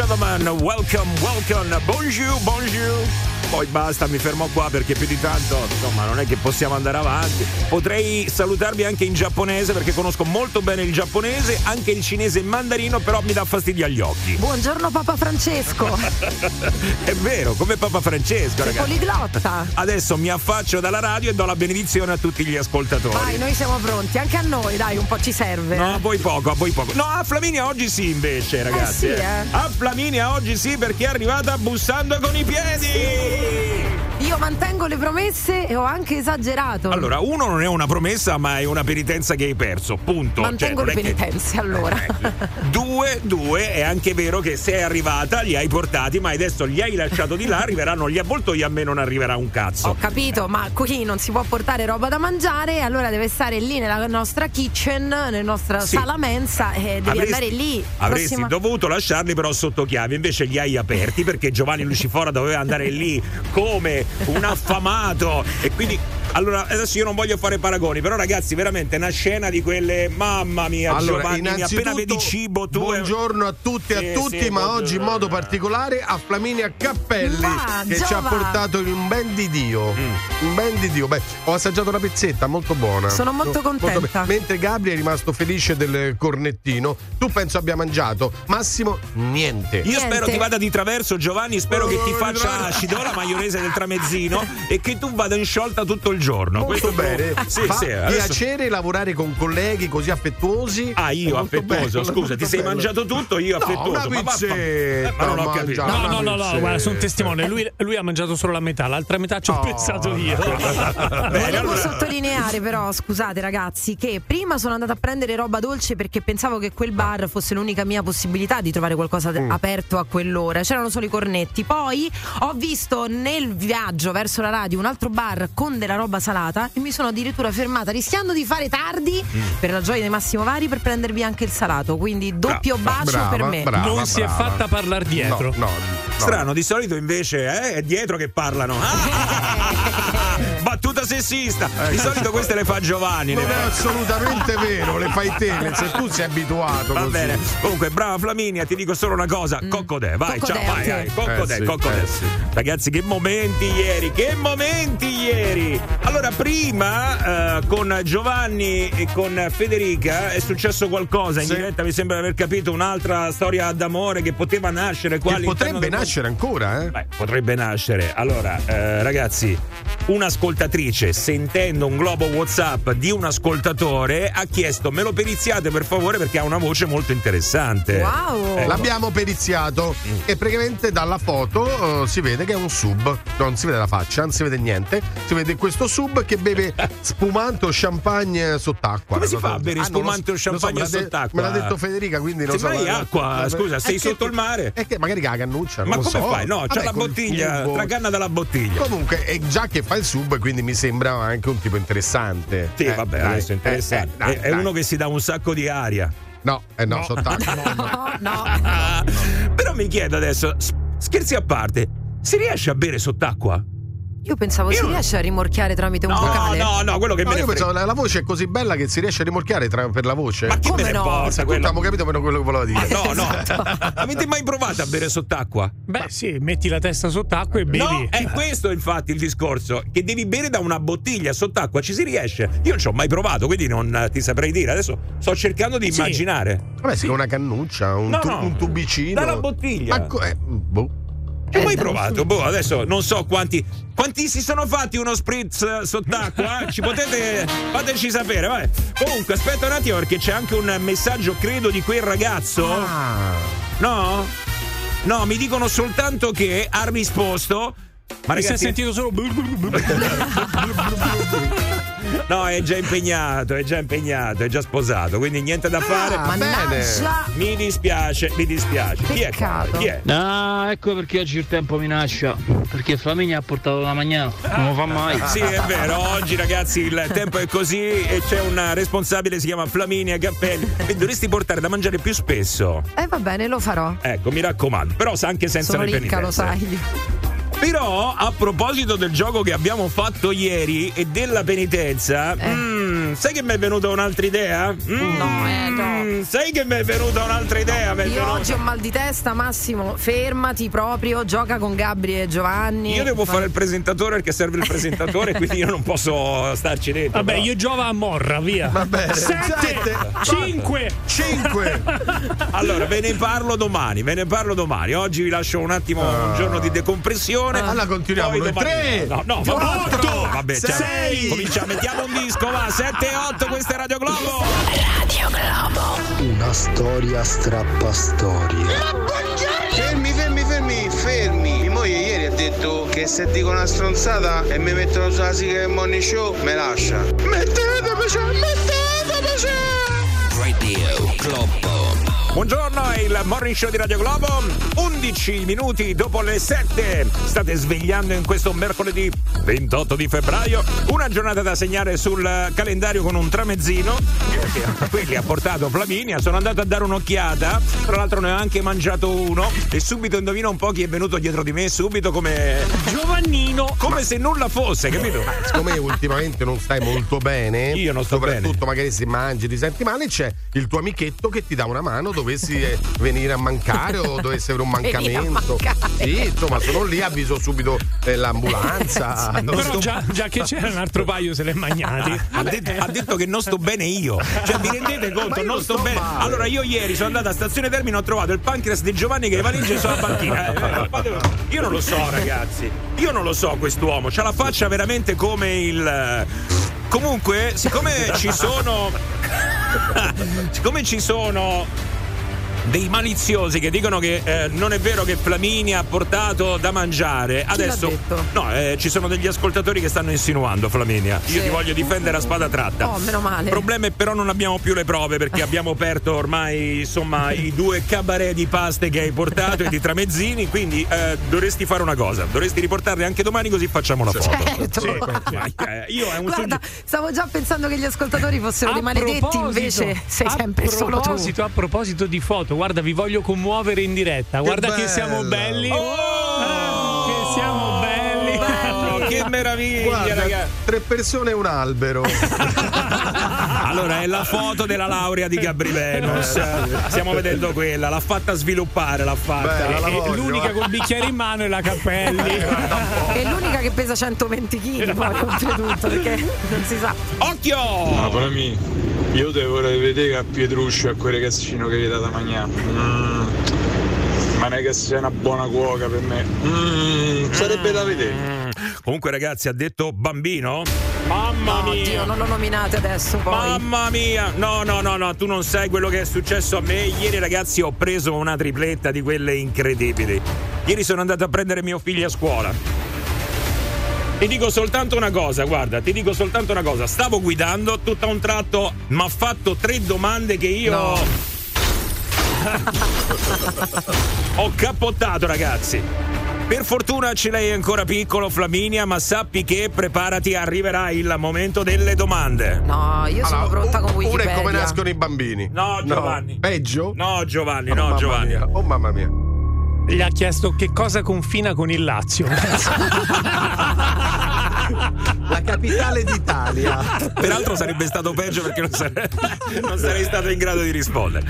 gentlemen. Welcome, welcome. Bonjour, bonjour. Poi basta, mi fermo qua perché più di tanto, insomma, non è che possiamo andare avanti. Potrei salutarvi anche in giapponese perché conosco molto bene il giapponese, anche il cinese mandarino, però mi dà fastidio agli occhi. Buongiorno Papa Francesco. è vero, come Papa Francesco, ragazzi. poliglotta. Adesso mi affaccio dalla radio e do la benedizione a tutti gli ascoltatori. Vai, noi siamo pronti, anche a noi, dai, un po' ci serve. No, a voi poco, a voi poco. No, a Flaminia oggi sì, invece, ragazzi. sì, eh. A Flaminia oggi sì, perché è arrivata bussando con i piedi. Io mantengo le promesse e ho anche esagerato. Allora, uno non è una promessa, ma è una penitenza che hai perso. Punto. Mantengo Cioè, le è che- penitenze, allora. Due, due, è anche vero che sei arrivata, li hai portati, ma adesso li hai lasciato di là, arriveranno gli avvoltoi, a me non arriverà un cazzo. Ho capito, ma qui non si può portare roba da mangiare, allora deve stare lì nella nostra kitchen, nella nostra Sì. sala mensa e devi Avresti- andare lì. Avresti Prossima- dovuto lasciarli però sotto chiave, invece li hai aperti perché Giovanni Lucifora doveva andare lì come un affamato. E quindi allora adesso io non voglio fare paragoni, però ragazzi, veramente una scena di quelle mamma mia, Allora, Giovanni, appena vedi cibo tu buongiorno a tutti e Sì, a tutti, sì, ma buongiorno. oggi in modo particolare a Flaminia Cappelli Ma, che ci ha Giova. portato un ben di Dio. Mm. Un ben di Dio. Beh, ho assaggiato la pizzetta, molto buona. Sono molto contenta. bene. Mentre Gabri è rimasto felice del cornettino, tu penso abbia mangiato. Massimo, niente. Io Niente. spero ti vada di traverso, Giovanni. Spero che ti Oh, faccia acido la maionese del tramezzino e che tu vada in sciolta tutto il giorno. Molto Questo bene. Sì, Fa sì. adesso- piacere lavorare con colleghi così affettuosi. Ah, io affettuoso, bello, scusa, ti sei bello. mangiato tutto, io No, affettuoso. una ma, pizzetta, Eh, ma non ho capito. mangiato. No, no, no, no, guarda, sono testimone. Lui, lui ha mangiato solo la metà, l'altra metà ci ho Oh. pensato io. Bene, Volevo allora- sottolineare però, scusate ragazzi, che prima sono andata a prendere roba dolce perché pensavo che quel bar fosse l'unica mia possibilità di trovare qualcosa Mm. aperto a quell'ora. C'erano solo i cornetti. Poi ho visto nel viaggio verso la radio un altro bar con della roba salata e mi sono addirittura fermata rischiando di fare tardi Mm. per la gioia dei Massimo Vari per prendervi anche il salato. Quindi doppio Brava, bacio brava, per me. brava. non si è brava. fatta parlare dietro. No, no, no. Strano, di solito invece eh, è dietro che parlano. Ah! Battuta sessista. Di solito queste le fa Giovanni. Non è fa- assolutamente vero, le fai te, senso tu sei abituato. Va così. bene. Comunque, brava Flaminia, ti dico solo una cosa. Coccodè, vai, Coccodè, ciao, vai, vai. Coccodè, Eh sì, coccodè. eh sì. Ragazzi, che momenti ieri, che momenti ieri. Allora, prima eh, con Giovanni e con Federica è successo qualcosa in Sì. diretta, mi sembra di aver capito un'altra storia d'amore che poteva nascere qua Che potrebbe del- nascere ancora, eh? Beh, potrebbe nascere. Allora, eh, ragazzi, un'ascoltatrice sentendo un globo WhatsApp di un ascoltatore ha chiesto me lo periziate per favore perché ha una voce molto interessante. Wow! Ecco. L'abbiamo periziato e praticamente dalla foto eh, si vede che è un sub, non si vede la faccia, non si vede niente, si vede questo sub che beve spumante o champagne sott'acqua. Come si so- fa a bere Ah, spumante o so, champagne de- sott'acqua? Me l'ha detto Federica, quindi non Sembra so. di acqua, scusa, sei È che- sotto il mare? È che magari la cannuccia, Ma come so. fai? No, c'è la bottiglia, tubo. tracanna dalla bottiglia. Comunque, è già che fa il sub, quindi mi sembra anche un tipo interessante. Sì, Eh, vabbè, dai, adesso è interessante. eh, eh, dai, è, è dai. uno che si dà un sacco di aria. No, eh no, sott'acqua. No, no. Ah, Però mi chiedo adesso, scherzi a parte, si riesce a bere sott'acqua? Io pensavo Io si non- riesce a rimorchiare tramite un No, vocale. no, no, quello che No, me ne io pensavo la, la voce è così bella che si riesce a rimorchiare tra- per la voce. Ma chi Come me ne no? Tutto quello? abbiamo capito meno quello che voleva dire. No, no. Avete mai provato a bere sott'acqua? Beh, sì, metti la testa sott'acqua e bevi. No, è questo infatti il discorso. Che devi bere da una bottiglia sott'acqua, ci si riesce. Io non ci ho mai provato, quindi non ti saprei dire. Adesso sto cercando di Sì. immaginare. Vabbè, sì, una cannuccia, un, No, tu- no. un tubicino. Dalla bottiglia. Ma co- eh, boh. Hai mai Eh, provato? Boh, adesso non so quanti. Quanti si sono fatti uno spritz eh, sott'acqua? Ci potete. Fateci sapere, vai. Comunque, aspetta un attimo perché c'è anche un messaggio, credo, di quel ragazzo. Ah. No? No, mi dicono soltanto che ha risposto. Ma E si è ragazzi, sentito solo. no, è già impegnato, è già impegnato, è già sposato, quindi niente da fare. Ah, bene. Mannaggia! Mi dispiace, mi dispiace. Chi è? Peccato. Chi è? Ah, ecco perché oggi il tempo minaccia. Perché Flaminia ha portato la magnana. Non lo fa mai. Sì, è vero, oggi ragazzi il tempo è così e c'è una responsabile, si chiama Flaminia Cappelli. E dovresti portare da mangiare più spesso. Eh va bene, lo farò. Ecco, mi raccomando, però sa anche senza Sono le ricca, lo penitenze. sai. Però, a proposito del gioco che abbiamo fatto ieri e della penitenza, Eh. mm, sai che mi è venuta un'altra idea? Mm, No, eh, no. Sai che mi è venuta un'altra idea? È Io venuta- oggi ho mal di testa, Massimo. Fermati proprio, gioca con Gabri e Giovanni. Io devo Vai. fare il presentatore perché serve il presentatore, quindi io non posso starci dentro. Vabbè, però. io giova a Morra, via. Va bene. Sette, cinque. 5. Allora, ve ne parlo domani, ve ne parlo domani. Oggi vi lascio un attimo un giorno di decompressione. Allora continuiamo 3. No, no, vabbè, Quattro. vabbè, cioè, Sei. cominciamo, mettiamo un disco, va, 7 e 8, questa è Radio Globo. Una storia strappa storie. Fermi, fermi, fermi, fermi. Mia moglie ieri ha detto che se dico una stronzata e mi mettono sulla sigla del morning show, me lascia. Mettetemi, mettetemi! Radio Globo. Buongiorno, è il morning show di Radio Globo. 11 minuti dopo le 7. State svegliando in questo mercoledì 28 di febbraio. Una giornata da segnare sul calendario con un tramezzino. Che quelli ha portato Flaminia. Sono andato a dare un'occhiata. Tra l'altro ne ho anche mangiato uno. E subito indovina un po' chi è venuto dietro di me. Subito come. Giovannino. come se nulla fosse, capito? Siccome ultimamente non stai molto bene, Io non sto soprattutto bene. magari se mangi ti senti male, c'è il tuo amichetto che ti dà una mano dovessi eh, venire a mancare o dovessi avere un mancamento. Sì, insomma, sono lì, avviso subito eh, l'ambulanza. Non Però sto- già, già che c'era un altro paio se l'è magnati. Ha detto, ha detto che non sto bene io. Cioè, vi rendete conto? Non non sto sto bene. male. Allora, io ieri sono andato a stazione Termine, ho trovato il pancreas di Giovanni che le valigie sono a banchina. Eh, eh, Io non lo so, ragazzi. Io non lo so, quest'uomo. C'ha la faccia veramente come il. Comunque, siccome ci sono. siccome ci sono dei maliziosi che dicono che eh, non è vero che Flaminia ha portato da mangiare. Adesso l'ha detto? no, eh, ci sono degli ascoltatori che stanno insinuando Flaminia. Io Sì. ti voglio difendere a spada tratta. Oh, meno male. Il problema è però non abbiamo più le prove perché abbiamo aperto ormai insomma i due cabaret di paste che hai portato e di tramezzini, quindi eh, dovresti fare una cosa, dovresti riportarle anche domani così facciamo una foto. Certo. Vai, eh, io è un Guarda, sugge- stavo già pensando che gli ascoltatori fossero dei maledetti, invece sei sempre solo tu. proposito, A proposito di foto, guarda, vi voglio commuovere in diretta. Guarda che bello. siamo belli. Oh! Ah, che siamo belli. Oh, che meraviglia, Guarda, ragazzi. tre persone e un albero. Allora, è la foto della laurea di Gabri Venus. Stiamo vedendo quella, l'ha fatta sviluppare, l'ha fatta. Bella, la E voglio, l'unica eh. col bicchiere in mano è la Cappelli. È l'unica che pesa 120 kg, poi oltretutto, perché non si sa. Occhio! Per me, io te vorrei vedere a Pietruccio a quel ragazzino che vi dà da mangiare. Mm. Ma non è che sei una buona cuoca per me. Mm, sarebbe da vedere. Mm. Comunque, ragazzi, ha detto bambino? Mamma No, mia! Dio, non lo nominate adesso poi. Mamma mia! No, no, no, no, tu non sai quello che è successo a me. Ieri, ragazzi, ho preso una tripletta di quelle incredibili. Ieri sono andato a prendere mio figlio a scuola. Ti dico soltanto una cosa, guarda, ti dico soltanto una cosa. Stavo guidando, tutto a un tratto mi ha fatto tre domande che io. No. Ho cappottato, ragazzi. Per fortuna ce l'hai ancora piccolo, Flaminia, ma sappi che preparati, arriverà il momento delle domande. No, io sono Allora, pronta con un- Uno Wikipedia. è come nascono i bambini. No, Giovanni. Peggio? No, Giovanni, Oh, no, mamma Giovanni. mia. Oh mamma mia. Gli ha chiesto che cosa confina con il Lazio. La capitale d'Italia. Peraltro sarebbe stato peggio perché non sarei, non sarei stato in grado di rispondere.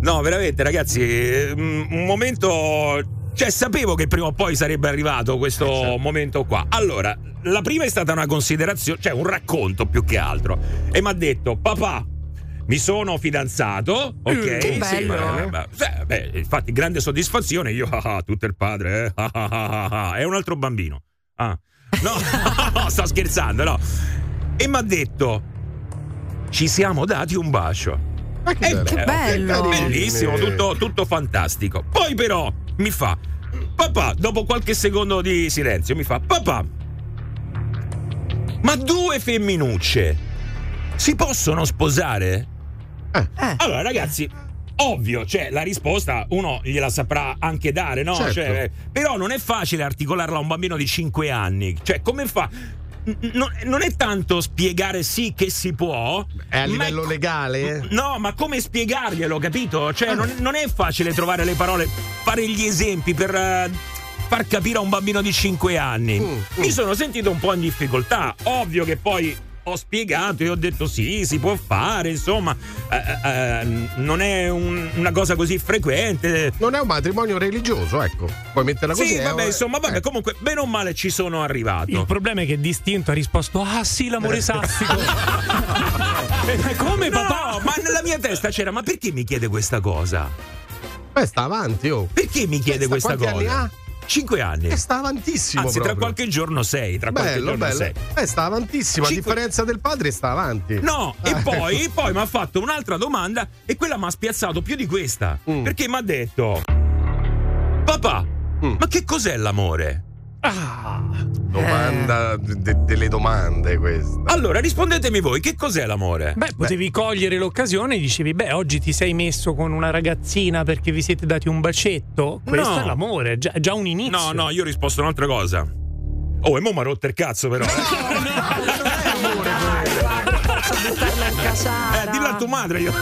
No, veramente, ragazzi, mm, un momento. Cioè, sapevo che prima o poi sarebbe arrivato questo momento qua. Allora, la prima è stata una considerazione, cioè un racconto più che altro. E mi ha detto: Papà. Mi sono fidanzato, ok? che sì, bello. beh, beh, beh, beh, infatti, grande soddisfazione. Io, ah, ah, tutto il padre, eh? ah, ah, ah, ah, ah. È un altro bambino. Ah. No, no, sto scherzando, no. E mi ha detto: Ci siamo dati un bacio. Ma Eh, bello. che bello. Bellissimo, tutto, tutto fantastico. Poi, però, mi fa: Papà, dopo qualche secondo di silenzio, mi fa: Papà, ma due femminucce si possono sposare? Eh. Allora, ragazzi. Ovvio, cioè la risposta uno gliela saprà anche dare, no? Certo. Cioè, eh, però non è facile articolarla a un bambino di 5 anni. Cioè, come fa? N- Non, è tanto spiegare sì che si può. È a livello co- legale? No, ma come spiegarglielo, capito? Cioè, non, non è facile trovare le parole, fare gli esempi per eh, far capire a un bambino di 5 anni. Mm, Mi sono sentito un po' in difficoltà. Ovvio che poi ho spiegato e ho detto sì, si può fare, insomma, eh, eh, non è un- una cosa così frequente. Non è un matrimonio religioso, ecco. Puoi metterla così. Sì, è- vabbè, insomma, vabbè, eh. comunque, bene o male ci sono arrivato. Il problema è che distinto ha risposto: Ah sì, l'amore saffico. Eh, Come No, papà? ma nella mia testa c'era, ma perché mi chiede questa cosa? Beh, sta avanti, oh. Perché mi chiede Questa questa cosa? Anni Cinque anni. E sta avantissimo. Anzi, tra proprio. qualche giorno sei, tra qualche Bello, giorno bello. sei. Eh, sta avantissimo. A Cinque- differenza del padre, sta avanti. No, e Eh. poi, poi mi ha fatto un'altra domanda e quella mi ha spiazzato più di questa. Mm. Perché mi ha detto: Papà, Mm. ma che cos'è l'amore? Ah, Domanda de- delle domande questa. Allora, rispondetemi voi, che cos'è l'amore? beh, potevi cogliere l'occasione e dicevi: Beh, oggi ti sei messo con una ragazzina perché vi siete dati un bacetto. Questo No. è l'amore, è già, già un inizio. No, no, io ho risposto un'altra cosa. Oh, e mo mi ha rotto il cazzo, però. Posso buttarla in casara. Eh, dillo a tua madre io. No,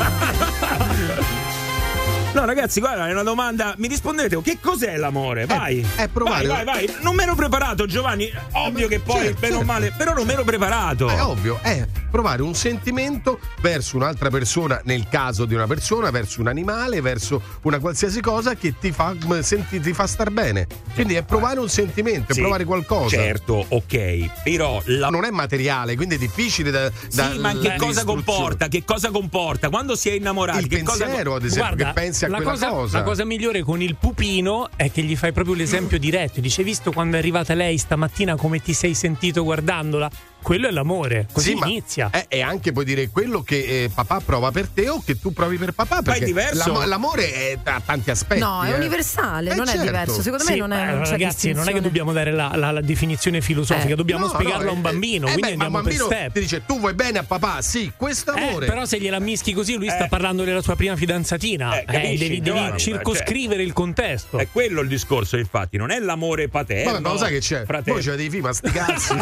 ragazzi, guarda, è una domanda. Mi rispondete, che cos'è l'amore? Vai. è provare- Vai, vai, vai. Non mi ero preparato, Giovanni. Ovvio che poi, certo, bene o certo. male, però non mi ero preparato. È ovvio, è provare un sentimento verso un'altra persona, nel caso di una persona, verso un animale, verso una qualsiasi cosa che ti fa, m, senti, ti fa star bene. Quindi è provare un sentimento, è Sì, provare qualcosa. Certo, ok. Però la Non è materiale, quindi è difficile da. da Sì, ma che cosa comporta? Che cosa comporta? Quando si è innamorati, Il che cosa pensiero, ad esempio, Guarda, che pensi a la quella cosa, cosa. la cosa migliore con il pupino è che gli fai proprio l'esempio diretto. Dice: Visto quando è arrivata lei stamattina come ti sei sentito guardandola? Quello è l'amore. Così Sì, ma inizia. è- E anche puoi dire quello che eh, papà prova per te o che tu provi per papà. Perché diverso. l'amo- l'amore è, ha tanti aspetti. No, è eh. universale, Eh, non è certo. diverso. Secondo Sì, me non è beh, non c'è ragazzi, non è che dobbiamo dare la, la- la definizione filosofica, Eh. dobbiamo No, spiegarlo no, a un eh, bambino. eh, quindi beh, ma andiamo un per bambino step. ti dice tu vuoi bene a papà, sì, questo è Eh, amore. però se gliela mischi così, lui sta Eh. parlando della sua prima fidanzatina. Eh, capisci, devi, devi circoscrivere il contesto. È quello il discorso, infatti, non è l'amore paterno. Ma lo sai che c'è? Poi c'è dei film a sti cazzi.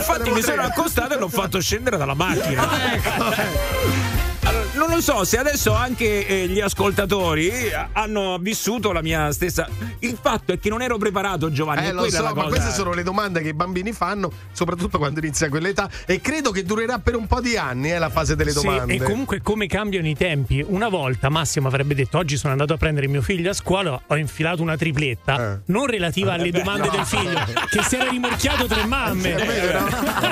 Infatti mi sono accostato e l'ho fatto scendere dalla macchina. Allora, non so se adesso anche eh, gli ascoltatori eh, hanno vissuto la mia stessa. Il fatto è che non ero preparato, Giovanni. Eh, lo so, ma cosa. queste sono le domande che i bambini fanno, soprattutto quando inizia quell'età. E credo che durerà per un po' di anni, eh, la fase delle Sì, domande. e comunque come cambiano i tempi. Una volta Massimo avrebbe detto: Oggi sono andato a prendere mio figlio a scuola, ho infilato una tripletta, Eh. non relativa alle domande del figlio, che si era rimorchiato tre mamme.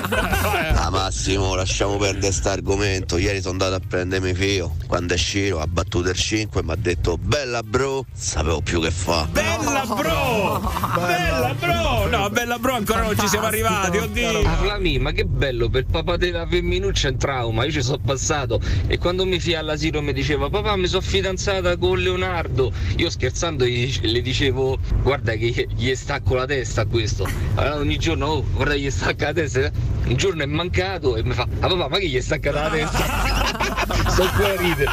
Ah Massimo, lasciamo perdere sta argomento. Ieri sono andato a prendere mio figlio. Quando è uscito ha battuto il 5 e mi ha detto bella bro, sapevo più che fa. Bella bro! Bella bro! No, bella bro, ancora non ci siamo arrivati, oddio! Parlami, ma che bello, per papà della femminuccia è un trauma, io ci sono passato e quando mi fia all'asilo mi diceva papà mi sono fidanzata con Leonardo, io scherzando le dicevo guarda che gli stacco la testa a questo, allora ogni giorno oh, guarda gli stacca la testa, un giorno è mancato e mi fa ah papà ma che gli stacca la testa? Sto a ridere.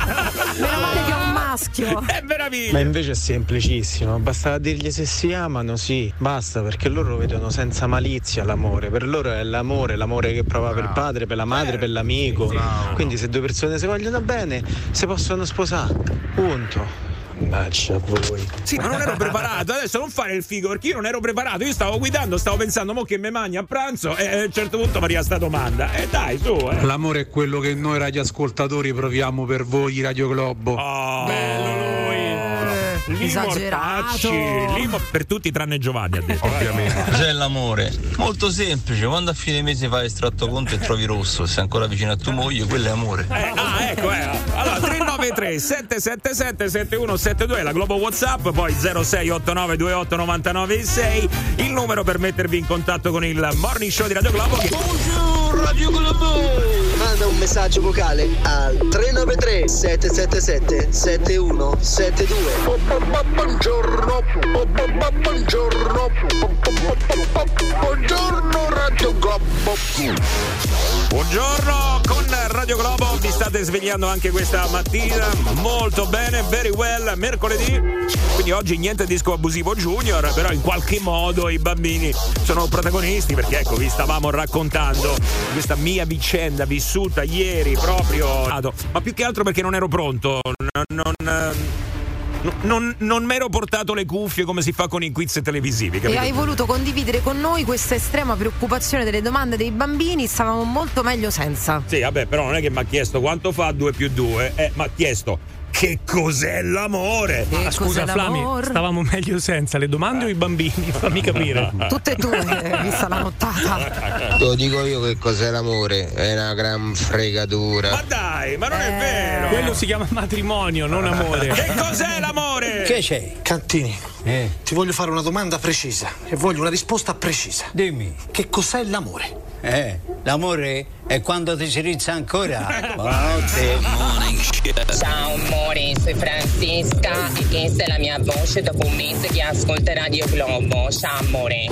Meno male che è un maschio. È Ma meraviglia! invece è semplicissimo, basta dirgli se si amano, sì, basta, perché loro lo vedono senza malizia l'amore, per loro è l'amore, l'amore che prova per il padre, per la madre, per l'amico. Quindi se due persone si vogliono bene, si possono sposare. Punto. Mannaggia a voi. Sì, ma non ero preparato. Adesso non fare il figo perché io non ero preparato. Io stavo guidando, stavo pensando, mo che me mangi a pranzo. E a un certo punto mi arriva sta domanda. E dai, su, eh. L'amore è quello che noi radioascoltatori proviamo per voi, Radio Globo. Oh, Bello Esagerato. Ortacci, Limo per tutti tranne Giovanni ha detto. Ovviamente. Cos'è l'amore? Molto semplice, quando a fine mese fai estratto conto e trovi rosso, sei ancora vicino a tua moglie, quello è amore. Eh, ah, ecco, eh. Allora, 393 777 7172 la Globo WhatsApp, poi 0689 28 99 6 il numero per mettervi in contatto con il Morning Show di Radio Globo che Buongiorno Radio Globo! Manda un messaggio vocale al 393 777 7172 Buongiorno Buongiorno Buongiorno Radio Globo. Buongiorno con Radio Globo, vi state svegliando anche questa mattina, molto bene, very well, mercoledì, quindi oggi niente disco abusivo junior, però in qualche modo i bambini sono protagonisti perché ecco vi stavamo raccontando questa mia vicenda vissuta ieri proprio, ma più che altro perché non ero pronto, non... non no- non, non mi ero portato le cuffie come si fa con i quiz televisivi, E capito? hai voluto condividere con noi questa estrema preoccupazione delle domande dei bambini, stavamo molto meglio senza. Sì, vabbè, però non è che mi ha chiesto quanto fa 2 più 2, eh, mi ha chiesto che cos'è l'amore. Che Ah, scusa, cos'è Flami, l'amor? stavamo meglio senza le domande o i bambini? Fammi capire. Tutte e due, eh, vista la nottata. Lo dico io che cos'è l'amore, è una gran fregatura. Ma dai, ma non Eh. è vero! Quello si chiama matrimonio, non amore. Che cos'è l'amore? Che c'è? Cantini, ti voglio fare una domanda precisa e voglio una risposta precisa. Dimmi. Che cos'è l'amore? Eh, l'amore è quando ti si rizza ancora. Buonanotte. Ciao amore, sono Francesca e questa è la mia voce dopo un mese che ascolta Radio Globo. Ciao amore.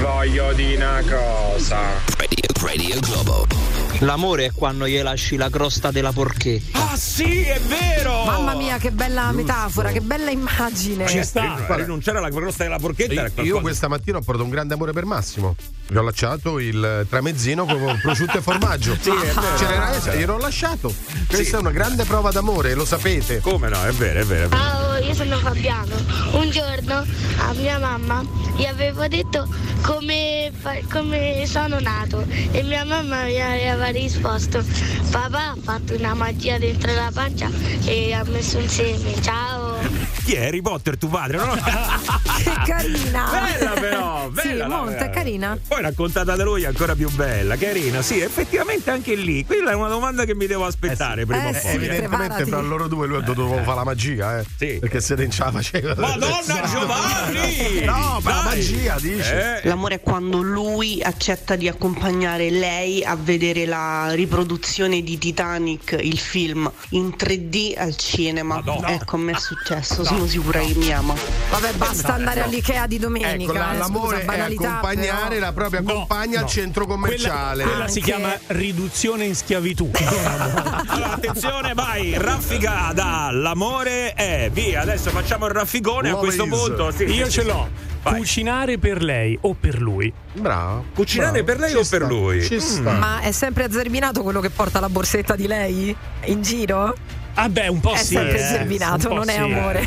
Voglio di una cosa. Radio, Radio Globo. L'amore è quando gli lasci la crosta della porchetta. Ah sì, è vero! Mamma mia, che bella metafora, che bella immagine. Ci sta, rinunciare alla crosta della porchetta era Io, qualcosa. questa mattina ho portato un grande amore per Massimo. Gli ho lasciato il tramezzino con prosciutto e formaggio. Sì, è vero. Ce n'era essa, gliel'ho lasciato. Questa è una grande prova d'amore, lo sapete. Come no, è vero, è vero. È vero. Ciao, io sono Fabiano. Un giorno a mia mamma gli avevo detto come, come sono nato e mia mamma mi aveva risposto papà ha fatto una magia dentro la pancia e ha messo un seme. Ciao. Chi è Harry Potter, tuo padre? No? Che carina! Bella però, bella. Sì, molto, carina. Poi raccontata da lui è ancora più bella, carina. Sì, effettivamente anche lì. Quella è una domanda che mi devo aspettare prima o Eh poi. sì, Evidentemente fra loro due lui ha dovuto fare la magia, eh. Sì. Perché se ne ce la faceva. Madonna Giovanni! No, ma la magia dice. Eh, L'amore è quando lui accetta di accompagnare lei a vedere la riproduzione di Titanic, il film, in 3D al cinema. Madonna. Ecco, a me è successo, sono sicura che mi ama. Vabbè, basta andare all'all'Ikea di domenica. Ecco, la- eh, l'amore scusa, è banalità, accompagnare però. la propria No, compagna no. al centro commerciale. Quella, quella si chiama riduzione in schiavitù. Allora, attenzione, vai, raffica dall'amore è via. Adesso facciamo il raffigone a Love questo is. punto. Sì, Io sì, ce sì. l'ho. Vai. Cucinare per lei o per lui? Bravo. Cucinare bravo. per lei Ci o sta, per lui? Ci Mm. sta. Ma è sempre Zerbinato quello che porta la borsetta di lei in giro? Ah beh, un po' È sì. sempre eh. Po' non è sì, amore.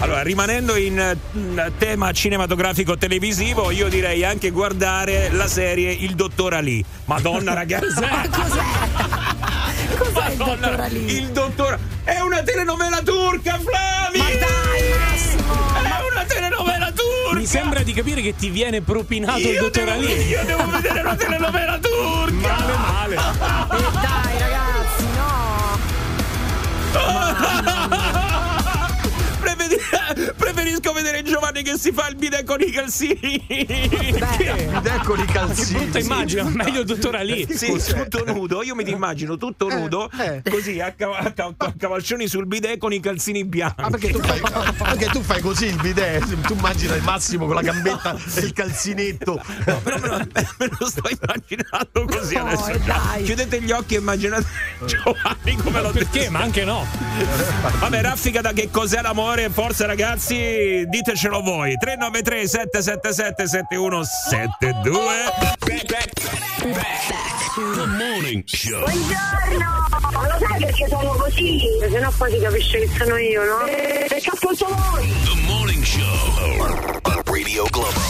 Allora, rimanendo in eh, tema cinematografico televisivo, io direi anche guardare la serie Il dottor Ali. Madonna, ragazzi. Ma cos'è? Cos'è il Madonna, dottor Ali? Il dottor È una telenovela turca, Flami! Ma dai, Massimo! È una telenovela turca! Mi sembra di capire che ti viene propinato il Io dottor devo, Ali. io devo vedere una telenovela turca! Male, male. E dai, ragazzi, no! Preferi- Preferisco vedere Giovanni che si fa il bidet con i calzini. Ed ecco i calzini. Brutta immagine, meglio il dottor Ali. Sì, tutto nudo. Io mi ti immagino tutto nudo, eh. così a, cav- a cav- a cavalcioni sul bidet con i calzini bianchi. Ah, perché tu fai, perché tu fai così il bidet? Tu immagina il massimo con la gambetta e il calzinetto. Però me lo, me lo sto immaginando così No, adesso. dai. Chiudete gli occhi e immaginate Giovanni come lo Perché? Ma anche no. Vabbè, raffica da che cos'è l'amore? Forza ragazzi, ditecelo voi. 393 777 7172 The Morning Show. Buongiorno! Lo sai perché sono così? Se no poi si capisce che sono io, no? Perché ascolto voi! The Morning Show. Radio Globo.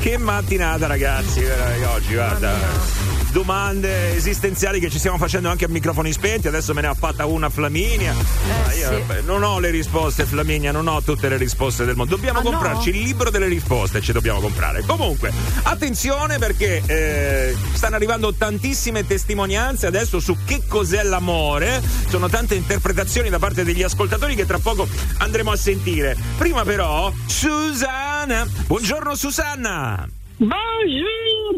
Che mattinata ragazzi, eh, oggi guarda. Domande esistenziali che ci stiamo facendo anche a microfoni spenti, adesso me ne ha fatta una Flaminia. Ma io, sì. beh, non ho le risposte, Flaminia, non ho tutte le risposte del mondo. Dobbiamo Ah, no? comprarci il libro delle risposte, ci dobbiamo comprare. Comunque, attenzione perché eh, stanno arrivando tantissime testimonianze adesso su che cos'è l'amore. Sono tante interpretazioni da parte degli ascoltatori che tra poco andremo a sentire. Prima però, Susanna. Buongiorno Susanna.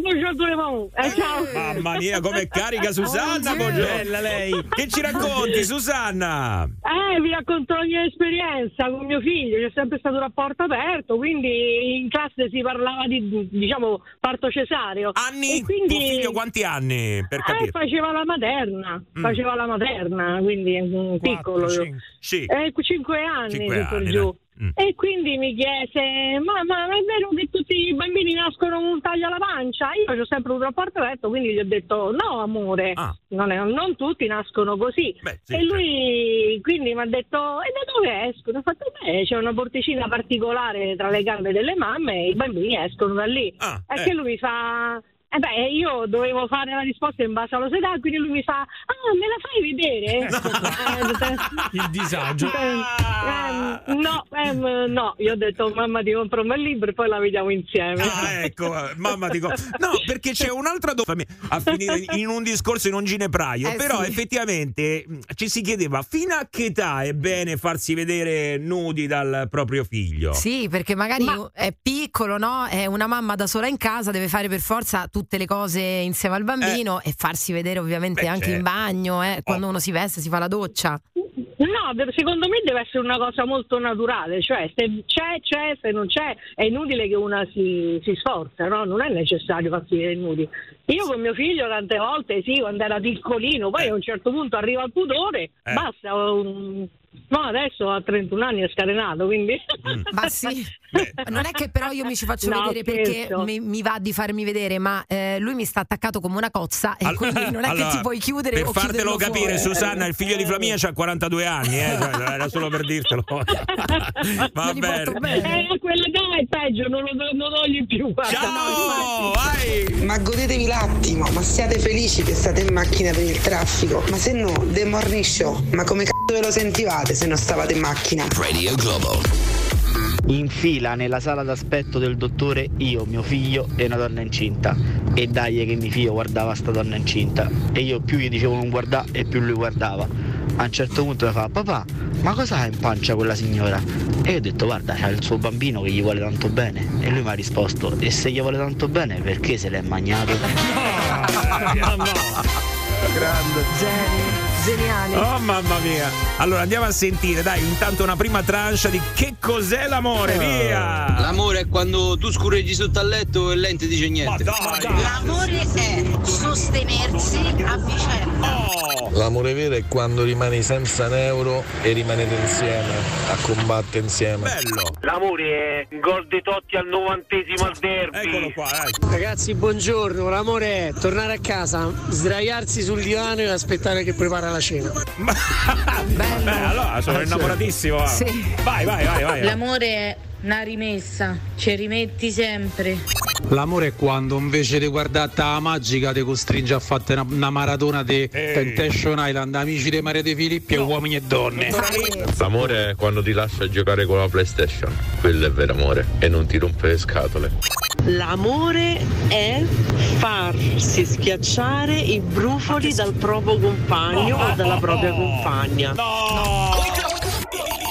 Buongiorno, buongiorno, eh, ciao! Mamma mia, com'è carica Susanna. Bella lei. Che ci racconti, Susanna? Eh, vi racconto la mia esperienza con mio figlio, c'è sempre stato un rapporto aperto, quindi in classe si parlava di, diciamo, parto cesareo. Anni? E quindi, Tuo figlio quanti anni? Per Eh, capire. faceva la materna, Mm. faceva la materna, quindi un piccolo. Quattro, cinque. Sì. Eh, 5 anni, Cinque su per anni, giù. Mm. E quindi mi chiese: ma, ma, è vero che tutti i bambini nascono con un taglio alla pancia? Io ho sempre avuto rapporto aperto, quindi gli ho detto: no, amore, non, è- non tutti nascono così. sì, e lui quindi mi ha detto: e da dove escono? Ho fatto: beh, c'è una porticina particolare tra le gambe delle mamme e i bambini escono da lì. e eh. che lui mi fa. Eh beh, io dovevo fare la risposta in base allo sedale, quindi lui mi fa: Ah, me la fai vedere? Il disagio. Eh, no, ehm, no, io ho detto mamma ti compro un bel libro e poi la vediamo insieme. Ah, ecco, eh, mamma dico. No, perché c'è un'altra domanda a finire in un discorso in un ginepraio. Eh, però sì. effettivamente mh, ci si chiedeva fino a che età è bene farsi vedere nudi dal proprio figlio. Sì, perché magari è piccolo, no? È una mamma da sola in casa, deve fare per forza tutte le cose insieme al bambino e farsi vedere ovviamente Beh, anche in certo. bagno, eh, quando uno si veste, si fa la doccia. No, secondo me deve essere una cosa molto naturale, cioè se c'è, c'è, se non c'è, è inutile che una si, si sforza, no? Non è necessario farsi vedere nudi. Io con mio figlio tante volte, sì, quando era piccolino, poi a un certo punto arriva il pudore, Eh. basta. um, no, adesso ha 31 anni, è scatenato, quindi... Ma sì, non è che però io mi ci faccio No, vedere perché mi, mi va di farmi vedere, ma eh, lui mi sta attaccato come una cozza e quindi non è Allora, che ti puoi chiudere Per o fartelo capire, fuori. Susanna, il figlio di Flaminia ha 42 anni, eh, cioè, era solo per dirtelo. Va bene. Eh, a quell'età è peggio, non lo, non lo togli più. guarda. Ma godetevi l'attimo, ma siate felici che state in macchina per il traffico. Ma se no, The Morning Show, ma come c***o ve lo sentivate se non stavate in macchina? Radio Globo. In fila nella sala d'aspetto del dottore io, mio figlio e una donna incinta. E dai che mio figlio guardava sta donna incinta. E io più gli dicevo non guardare e più lui guardava. A un certo punto mi fa papà, ma cosa ha in pancia quella signora? E io ho detto guarda c'ha il suo bambino che gli vuole tanto bene. E lui mi ha risposto e se gli vuole tanto bene perché se l'è magnato? Grande. Geniale. Oh mamma mia. Allora andiamo a sentire, dai, intanto una prima tranche di che cos'è l'amore, via. L'amore è quando tu scureggi sotto al letto e lei non ti dice niente. L'amore è sostenersi a vicenda. L'amore vero è quando rimani senza un euro e rimanete insieme, a combattere insieme. Bello. L'amore è gol di Totti al novantesimo al derby. Eccolo qua, Ragazzi, buongiorno. L'amore è tornare a casa, sdraiarsi sul divano e aspettare che prepara la cena. Beh, allora sono innamoratissimo. va. Vai, vai, vai, vai. L'amore è una rimessa, ci rimetti sempre. L'amore è quando invece di guardare la magica ti costringe a fare una, una maratona di Temptation Island, amici di Maria De Filippi e uomini e donne. L'amore è quando ti lascia giocare con la PlayStation. Quello è vero amore e non ti rompe le scatole. L'amore è farsi schiacciare i brufoli dal proprio compagno o dalla propria compagna.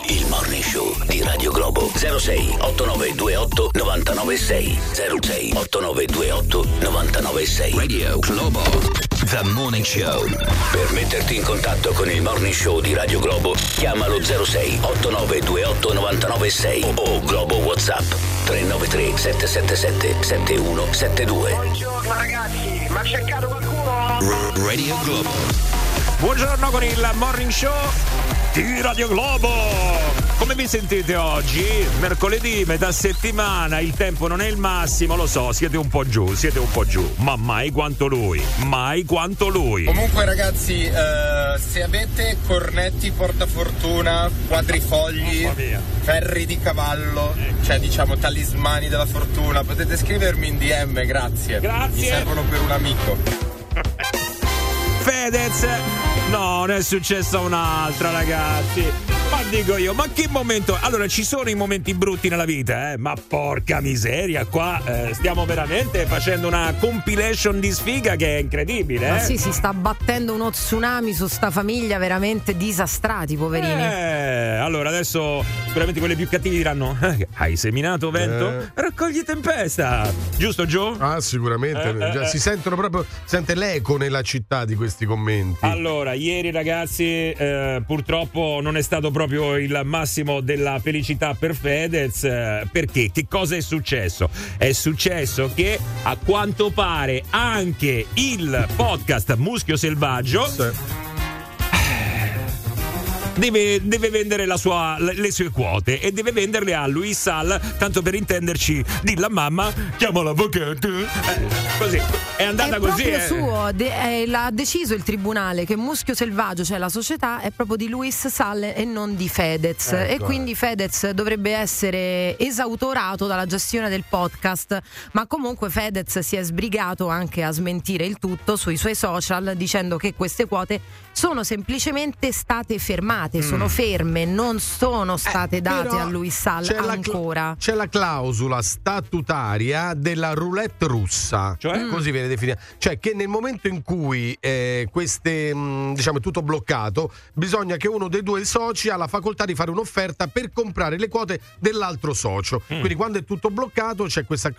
Il morning show di Radio Globo 06 8928 996 06 8928 996 Radio Globo The Morning Show. Per metterti in contatto con il morning show di Radio Globo chiamalo 06 8928 996 o, o Globo Whatsapp 393 777 7172 Buongiorno ragazzi, ma c'è cercato qualcuno? R- Radio Globo. Buongiorno con il morning show di Radio Globo. Come vi sentite oggi? Mercoledì, metà settimana, il tempo non è il massimo, lo so, siete un po' giù, siete un po' giù, ma mai quanto lui, mai quanto lui. Comunque ragazzi, eh, se avete cornetti portafortuna, quadrifogli, ferri di cavallo, cioè diciamo talismani della fortuna, potete scrivermi in DM, grazie. Grazie. Mi servono per un amico. Fedez, no, non è successa un'altra, ragazzi. Ma dico io, ma che momento? Allora, ci sono i momenti brutti nella vita, eh? Ma porca miseria, qua eh, stiamo veramente facendo una compilation di sfiga che è incredibile, Ma eh? sì, si sta battendo uno tsunami su sta famiglia veramente disastrati, poverini. Eh, allora adesso sicuramente quelli più cattivi diranno: "Eh, Hai seminato vento? Eh. Raccogli tempesta! Giusto, Gio? Ah, sicuramente. Eh. Si sentono proprio. Sente l'eco nella città di questi commenti. Allora, ieri ragazzi, eh, purtroppo non è stato proprio il massimo della felicità per Fedez. eh, perché? Che cosa è successo? È successo che a quanto pare anche il podcast Muschio Selvaggio deve, deve vendere la sua, le, sue quote e deve venderle a Luis Sal, tanto per intenderci, dilla mamma, chiama l'avvocato. Eh, così, è andata è così. proprio eh. suo, de- eh, l'ha deciso il tribunale che Muschio Selvaggio, cioè la società, è proprio di Luis Salle e non di Fedez. Ecco. E quindi Fedez dovrebbe essere esautorato dalla gestione del podcast. Ma comunque Fedez si è sbrigato anche a smentire il tutto sui suoi social dicendo che queste quote sono semplicemente state fermate, sono ferme, non sono state date Mm. Però a Luis Sal c'è la ancora. c'è la clausola statutaria della roulette russa, Cioè? Mm. così viene definita. Cioè che nel momento in cui eh, queste, mh, diciamo, è tutto bloccato, bisogna che uno dei due soci ha la facoltà di fare un'offerta per comprare le quote dell'altro socio. Mm. Quindi quando è tutto bloccato c'è questa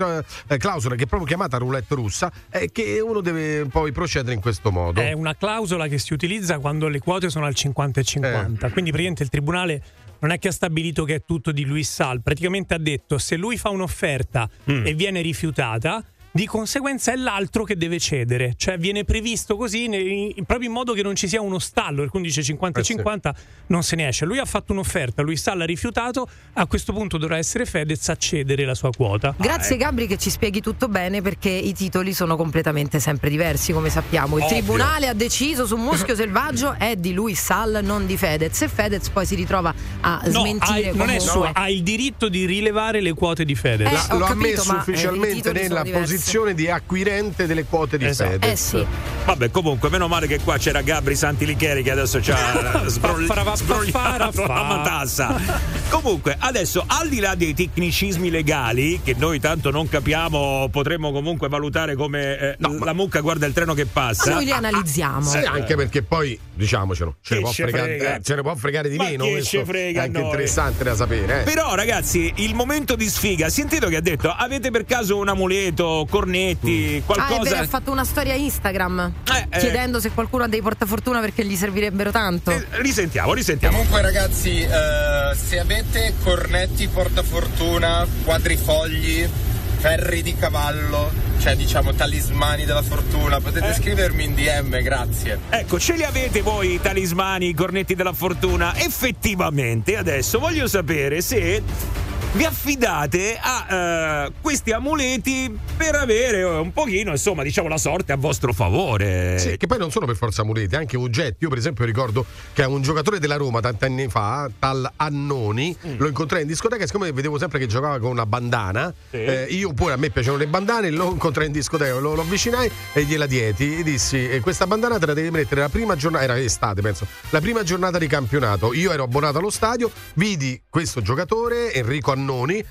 eh, clausola che è proprio chiamata roulette russa, eh, che uno deve poi procedere in questo modo. È una clausola che si utilizza quando le quote sono al 50 e 50. Quindi praticamente il tribunale non è che ha stabilito che è tutto di Luis Sal, praticamente ha detto se lui fa un'offerta e viene rifiutata, di conseguenza è l'altro che deve cedere, cioè viene previsto così ne- in- proprio in modo che non ci sia uno stallo, quindi dice 50 e Eh sì. 50 non se ne esce. Lui ha fatto un'offerta, Luis Sal ha rifiutato, a questo punto dovrà essere Fedez a cedere la sua quota. Grazie Gabri che ci spieghi tutto bene perché i titoli sono completamente sempre diversi come sappiamo. Il Ovvio. tribunale ha deciso su Muschio Selvaggio è di Luis Sal, non di Fedez e Fedez poi si ritrova a No, smentire hai- non è suo, ha il diritto di rilevare le quote di Fedez. Eh, La- lo ha capito, messo ma, eh, ufficialmente nella diversi. Posizione di acquirente delle quote di Esatto. Fedez. Eh sì. Vabbè, comunque, meno male che qua c'era Gabri Santilicheri che adesso ci ha sbrogli- sbrogliato la matassa. Comunque, adesso, al di là dei tecnicismi legali, che noi tanto non capiamo, potremmo comunque valutare come eh, la mucca guarda il treno che passa. Noi li analizziamo. Sì, anche perché poi, diciamocelo, ce ne, può ce fregare, frega? eh, ce ne può fregare di Ma meno. che questo ce frega è anche noi? interessante da sapere. Eh. Però, ragazzi, il momento di sfiga, sentito che ha detto: avete per caso un amuleto, cornetti, Ah, è qualcosa? vero, ha fatto una storia Instagram eh. chiedendo se qualcuno ha dei portafortuna perché gli servirebbero tanto. Eh, risentiamo, risentiamo. Comunque ragazzi, eh, se avete cornetti portafortuna, quadrifogli, ferri di cavallo, cioè diciamo talismani della fortuna, potete Eh. scrivermi in DM, grazie. Ecco, ce li avete voi i talismani, i cornetti della fortuna? Effettivamente, adesso voglio sapere se vi affidate a eh, questi amuleti per avere eh, un pochino, insomma, diciamo la sorte a vostro favore. Sì, che poi non sono per forza amuleti, anche oggetti. Io, per esempio, ricordo che un giocatore della Roma tanti anni fa, tal Annoni, Mm. lo incontrai in discoteca. e Siccome vedevo sempre che giocava con una bandana, Sì. eh, io pure a me piacevano le bandane, lo incontrai in discoteca, lo, lo avvicinai e gliela dieti. E dissi: "Eh, Questa bandana te la devi mettere la prima giornata, era estate, penso, la prima giornata di campionato. Io ero abbonato allo stadio, vidi questo giocatore, Enrico Annoni,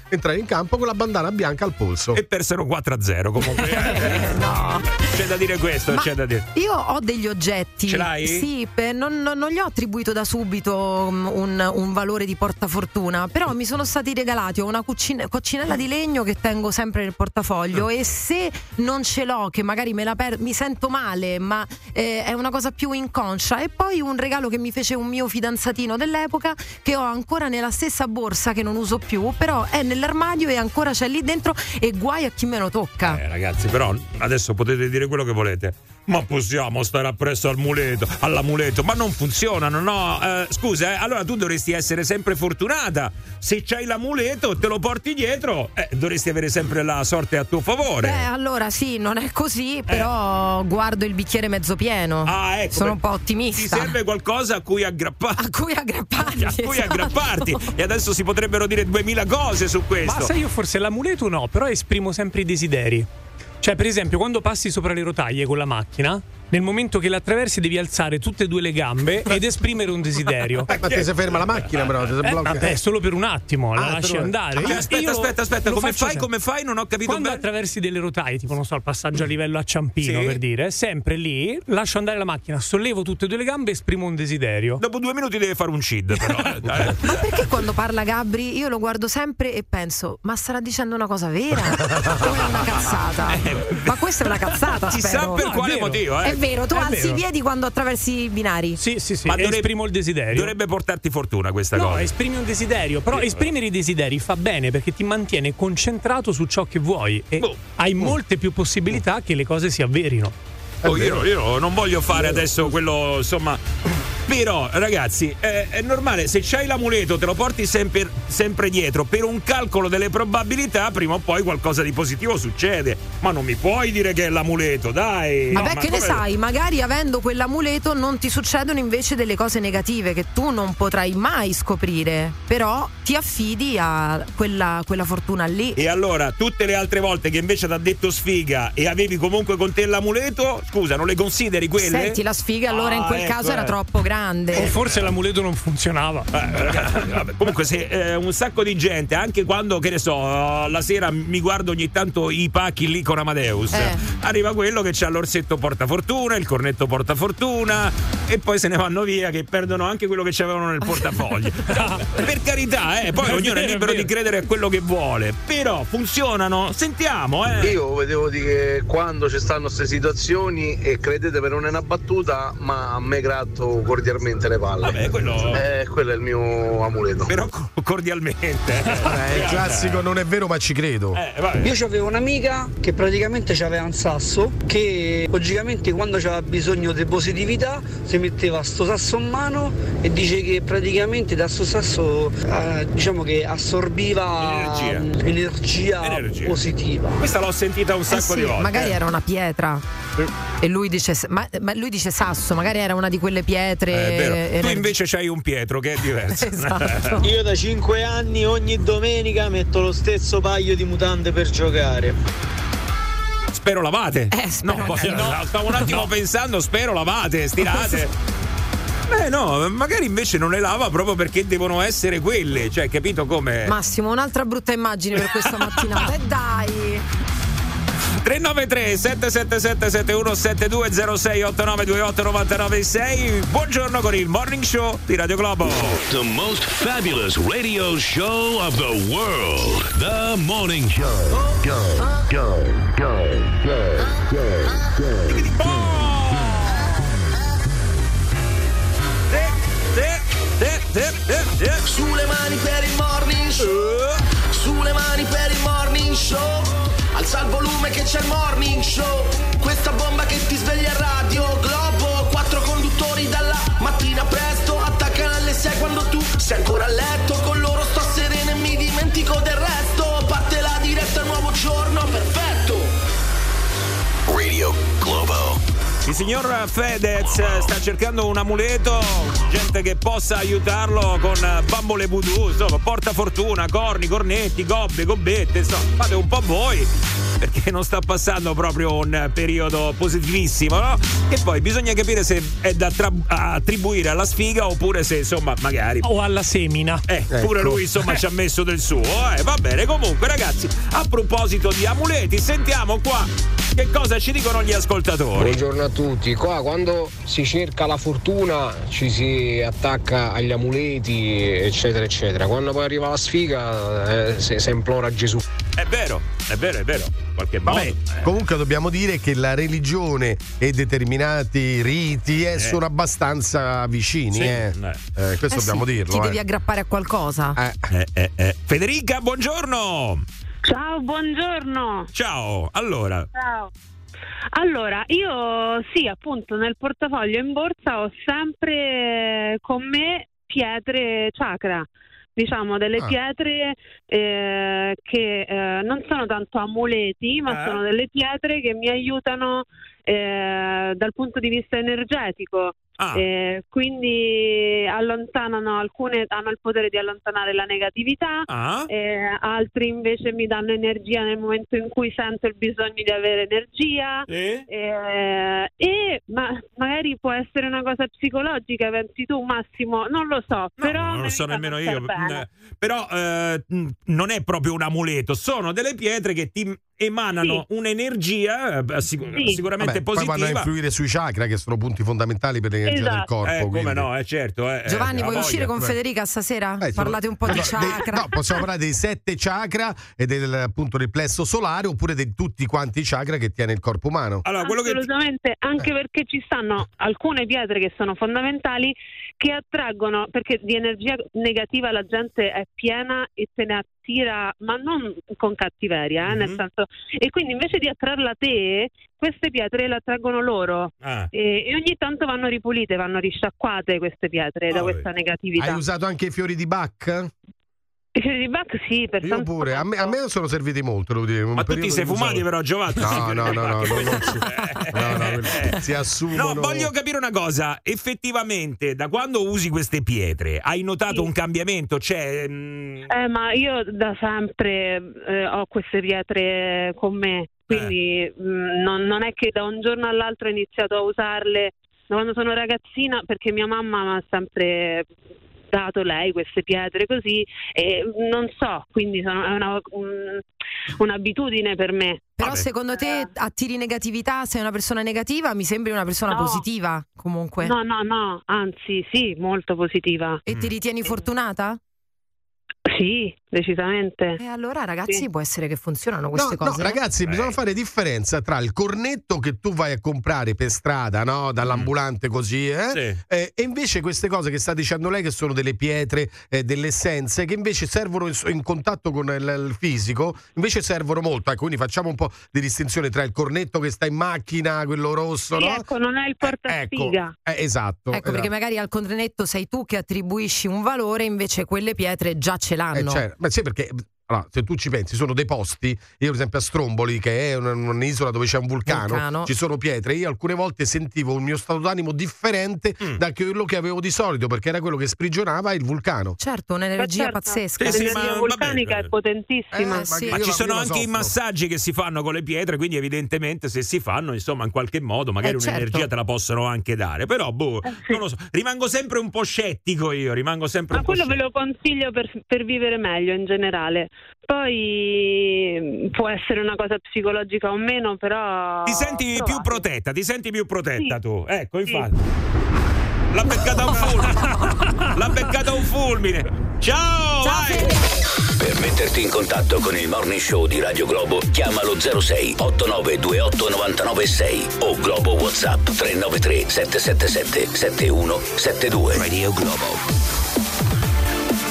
entrare in campo con la bandana bianca al polso. E persero 4-0 comunque. no. C'è da dire questo, Ma c'è da dire. Io ho degli oggetti. Ce l'hai? Sì, per- non, non- non gli ho attribuito da subito um, un, un valore di portafortuna, però mi sono stati regalati. Ho una cucine- coccinella di legno che tengo sempre nel portafoglio e se non ce l'ho, che magari me la per- mi sento male, ma eh, è una cosa più inconscia. E poi un regalo che mi fece un mio fidanzatino dell'epoca che ho ancora nella stessa borsa che non uso più, però è nell'armadio e ancora c'è lì dentro e guai a chi me lo tocca. Eh, ragazzi, però adesso potete dire quello che volete. Ma possiamo stare appresso al muleto, all'amuleto, ma non funzionano, no? Eh, scusa, eh, allora tu dovresti essere sempre fortunata. Se c'hai l'amuleto, te lo porti dietro, eh, dovresti avere sempre la sorte a tuo favore. Beh, allora sì, non è così, però guardo il bicchiere mezzo pieno. Eh. Ah, ecco. Sono un po' Ti ottimista. serve qualcosa a cui aggrapparti. A cui aggrapparmi. A cui esatto. aggrapparti. E adesso si potrebbero dire duemila cose su questo. Ma sai, io forse l'amuleto no, però esprimo sempre i desideri. Cioè, per esempio, quando passi sopra le rotaie con la macchina, nel momento che la attraversi devi alzare tutte e due le gambe ed esprimere un desiderio. Eh, ma te si ferma la macchina, però. Eh, blocca. vabbè, solo per un attimo, la Ah, lasci andare. Ah, aspetta, io aspetta, aspetta, come fai? sempre. Come fai? Non ho capito Quando bene. attraversi delle rotaie, tipo, non so, il passaggio a livello a Ciampino, Sì. per dire, sempre lì, lascio andare la macchina, sollevo tutte e due le gambe e esprimo un desiderio. Dopo due minuti deve fare un CID, però. eh. Ma perché quando parla Gabri io lo guardo sempre e penso, ma starà dicendo una cosa vera? o è una cazzata? Ma questa è una cazzata, Chissà spero. per No, quale motivo, eh. È vero, tu È alzi vero. i piedi quando attraversi i binari. Sì, sì, sì, Ma dovrebbe- esprimo il desiderio. Dovrebbe portarti fortuna questa No, cosa. esprimi un desiderio, però esprimere i desideri fa bene perché ti mantiene concentrato su ciò che vuoi e Boh. hai molte più possibilità che le cose si avverino. Oh, io, io non voglio fare adesso quello, insomma, Però, ragazzi, eh, è normale, se c'hai l'amuleto, te lo porti sempre, sempre dietro per un calcolo delle probabilità, prima o poi qualcosa di positivo succede. Ma non mi puoi dire che è l'amuleto, dai. Vabbè, No, ma che ne sai, magari avendo quell'amuleto non ti succedono invece delle cose negative che tu non potrai mai scoprire, però ti affidi a quella, quella fortuna lì. E allora, tutte le altre volte che invece ti ha detto sfiga e avevi comunque con te l'amuleto, scusa, non le consideri quelle? Senti, la sfiga allora in Ah, quel ecco, caso era eh. troppo grande. O forse l'amuleto non funzionava. Eh, ragazzi, vabbè, comunque se eh, un sacco di gente anche quando che ne so eh, la sera mi guardo ogni tanto i pacchi lì con Amadeus Eh. arriva quello che c'ha l'orsetto portafortuna il cornetto portafortuna e poi se ne vanno via che perdono anche quello che c'avevano nel portafoglio. Per carità eh, poi È ognuno è vero, è libero di credere a quello che vuole però funzionano sentiamo eh. Io vedevo di che quando ci stanno queste situazioni, e credetemi non è una battuta, ma a me gratto cordialmente le palle. Vabbè, quello... Eh, quello è il mio amuleto. Però cordialmente. Eh, il classico non è vero, ma ci credo. Eh, Io avevo un'amica che praticamente aveva un sasso che logicamente quando aveva bisogno di positività si metteva sto sasso in mano e dice che praticamente da sto sasso eh, diciamo che assorbiva Energia. mm, energia, Energia. positiva. questa l'ho sentita un Eh sacco sì, di volte magari eh. era una pietra e lui dice, ma, ma lui dice sasso, magari era una di quelle pietre. Eh, è vero. tu invece c'hai un Pietro che è diverso Esatto. Io da 5 anni ogni domenica metto lo stesso paio di mutande per giocare. Spero lavate. Eh, spero no, di no. stavo un attimo pensando, spero lavate, stirate. Beh no, magari invece non le lava proprio perché devono essere quelle, cioè capito come? Massimo, un'altra brutta immagine per questa mattinata. E dai! 393 777 7172 06 8928 996 Buongiorno con il Morning Show di Radio Globo. The most fabulous radio show of the world. The Morning Show. Go, go, go, go, go, go. Sulle mani per il morning show. Sulle mani per il morning show. Alza il volume che c'è il morning show. Questa bomba che ti sveglia a radio Globo. Quattro conduttori dalla mattina presto. Attaccano alle 6 quando tu sei ancora a letto. Con loro sto sereno e mi dimentico del resto. Parte la diretta, nuovo giorno, perfetto. Il signor Fedez sta cercando un amuleto, gente che possa aiutarlo con bambole voodoo, insomma, porta fortuna, corni, cornetti, gobbe, gobbette, insomma, fate un po' voi, perché non sta passando proprio un periodo positivissimo, no? E poi bisogna capire se è da tra- attribuire alla sfiga oppure se, insomma, magari... O alla semina. Eh, pure lui, insomma, ci ha messo del suo. Eh, va bene, comunque, ragazzi, a proposito di amuleti, sentiamo qua che cosa ci dicono gli ascoltatori. Buongiorno a tutti, qua quando si cerca la fortuna ci si attacca agli amuleti eccetera eccetera, quando poi arriva la sfiga eh, si implora Gesù. È vero, è vero, è vero. Qualche modo. Vabbè, comunque dobbiamo dire che la religione e determinati riti eh, sono abbastanza vicini. Sì, eh. eh. Eh, questo Eh sì, dobbiamo dirlo. Ti eh. devi aggrappare a qualcosa. Eh, eh, eh. Federica, buongiorno. Ciao, buongiorno. Ciao, allora. Ciao. Allora, io sì, appunto, nel portafoglio in borsa ho sempre con me pietre chakra. Diciamo delle Ah. pietre eh, che eh, non sono tanto amuleti, ma Eh. sono delle pietre che mi aiutano eh, dal punto di vista energetico. Ah. Eh, quindi allontanano alcune hanno il potere di allontanare la negatività, Ah. eh, altri invece mi danno energia nel momento in cui sento il bisogno di avere energia eh, e ma magari può essere una cosa psicologica, pensi tu Massimo, non lo so, però non lo so nemmeno io. bene. Però eh, non è proprio un amuleto, sono delle pietre che ti emanano un'energia eh, sic- Sì. sicuramente Vabbè, poi vanno a positiva. influire sui chakra che sono punti fondamentali per l'energia del Esatto. corpo. Eh, come quindi. no, è certo. eh, Giovanni, eh, vuoi ha uscire voglia. con Federica stasera? Eh, Parlate un po' di chakra. no, possiamo parlare dei sette chakra e del appunto del plesso solare oppure di tutti quanti i chakra che tiene il corpo umano. Assolutamente, anche perché ci stanno alcune pietre che sono fondamentali che attraggono, perché di energia negativa la gente è piena e te ne attira, ma non con cattiveria, eh, nel senso, e quindi invece di attrarla a te, queste pietre le attraggono loro Ah. e, e ogni tanto vanno ripulite, vanno risciacquate queste pietre da Ah, questa negatività. Hai usato anche i fiori di Bach? I Bach sì, per Io pure, a me, a me sono serviti molto, devo dire. Ma tu ti sei fumati usavo- però Giovanni? No, no, no, no, no, non si, no, no, quelli si assumono. No, voglio capire una cosa. Effettivamente, da quando usi queste pietre, hai notato un cambiamento? C'è. mm, Eh, ma io da sempre eh, ho queste pietre con me, quindi Eh. mh, non, non è che da un giorno all'altro ho iniziato a usarle da quando sono ragazzina, perché mia mamma mi ha sempre dato lei queste pietre così e non so, quindi sono, è una, un- un'abitudine per me. Però secondo te attiri negatività? Sei una persona negativa? Mi sembri una persona No. positiva comunque. No, no, no, anzi sì, molto positiva. E ti ritieni fortunata? Sì, decisamente. E allora ragazzi può essere che funzionano queste no, cose. no, ragazzi, bisogna fare differenza tra il cornetto che tu vai a comprare per strada, no? dall'ambulante così, eh? Sì. Eh, e invece queste cose che sta dicendo lei, che sono delle pietre, eh, delle essenze, che invece servono in, in contatto con il, il fisico, invece servono molto. Ecco, quindi facciamo un po' di distinzione tra il cornetto che sta in macchina, quello rosso, Sì, no? ecco, non è il portaspiga. Eh, esatto. Ecco, perché esatto. magari al cornetto sei tu che attribuisci un valore, invece quelle pietre già ce Eh, l'hanno. certo. Beh, sì, perché allora, se tu ci pensi, sono dei posti, io per esempio a Stromboli, che è un- un'isola dove c'è un vulcano, Vulcano. ci sono pietre, io alcune volte sentivo un mio stato d'animo differente Mm. da quello che avevo di solito, perché era quello che sprigionava il vulcano. Certo, un'energia certo. pazzesca. Sì, sì, L'energia ma vulcanica è potentissima. Eh, sì. Ma ci sono anche i massaggi che si fanno con le pietre, quindi evidentemente se si fanno, insomma, in qualche modo, magari Eh, certo. un'energia te la possono anche dare. Però, boh, non lo so. Rimango sempre un po' scettico io, rimango sempre Ma un po' quello ve lo consiglio per, per vivere meglio in generale. Poi può essere una cosa psicologica o meno, però. Ti senti più provate. protetta, ti senti più protetta Sì. tu. Ecco, Sì. infatti. L'ha beccata un fulmine. L'ha beccata un fulmine. Ciao! vai! Per metterti in contatto con il Morning Show di Radio Globo, chiamalo 06 8928 996 o Globo WhatsApp 393 777 7172. Radio Globo.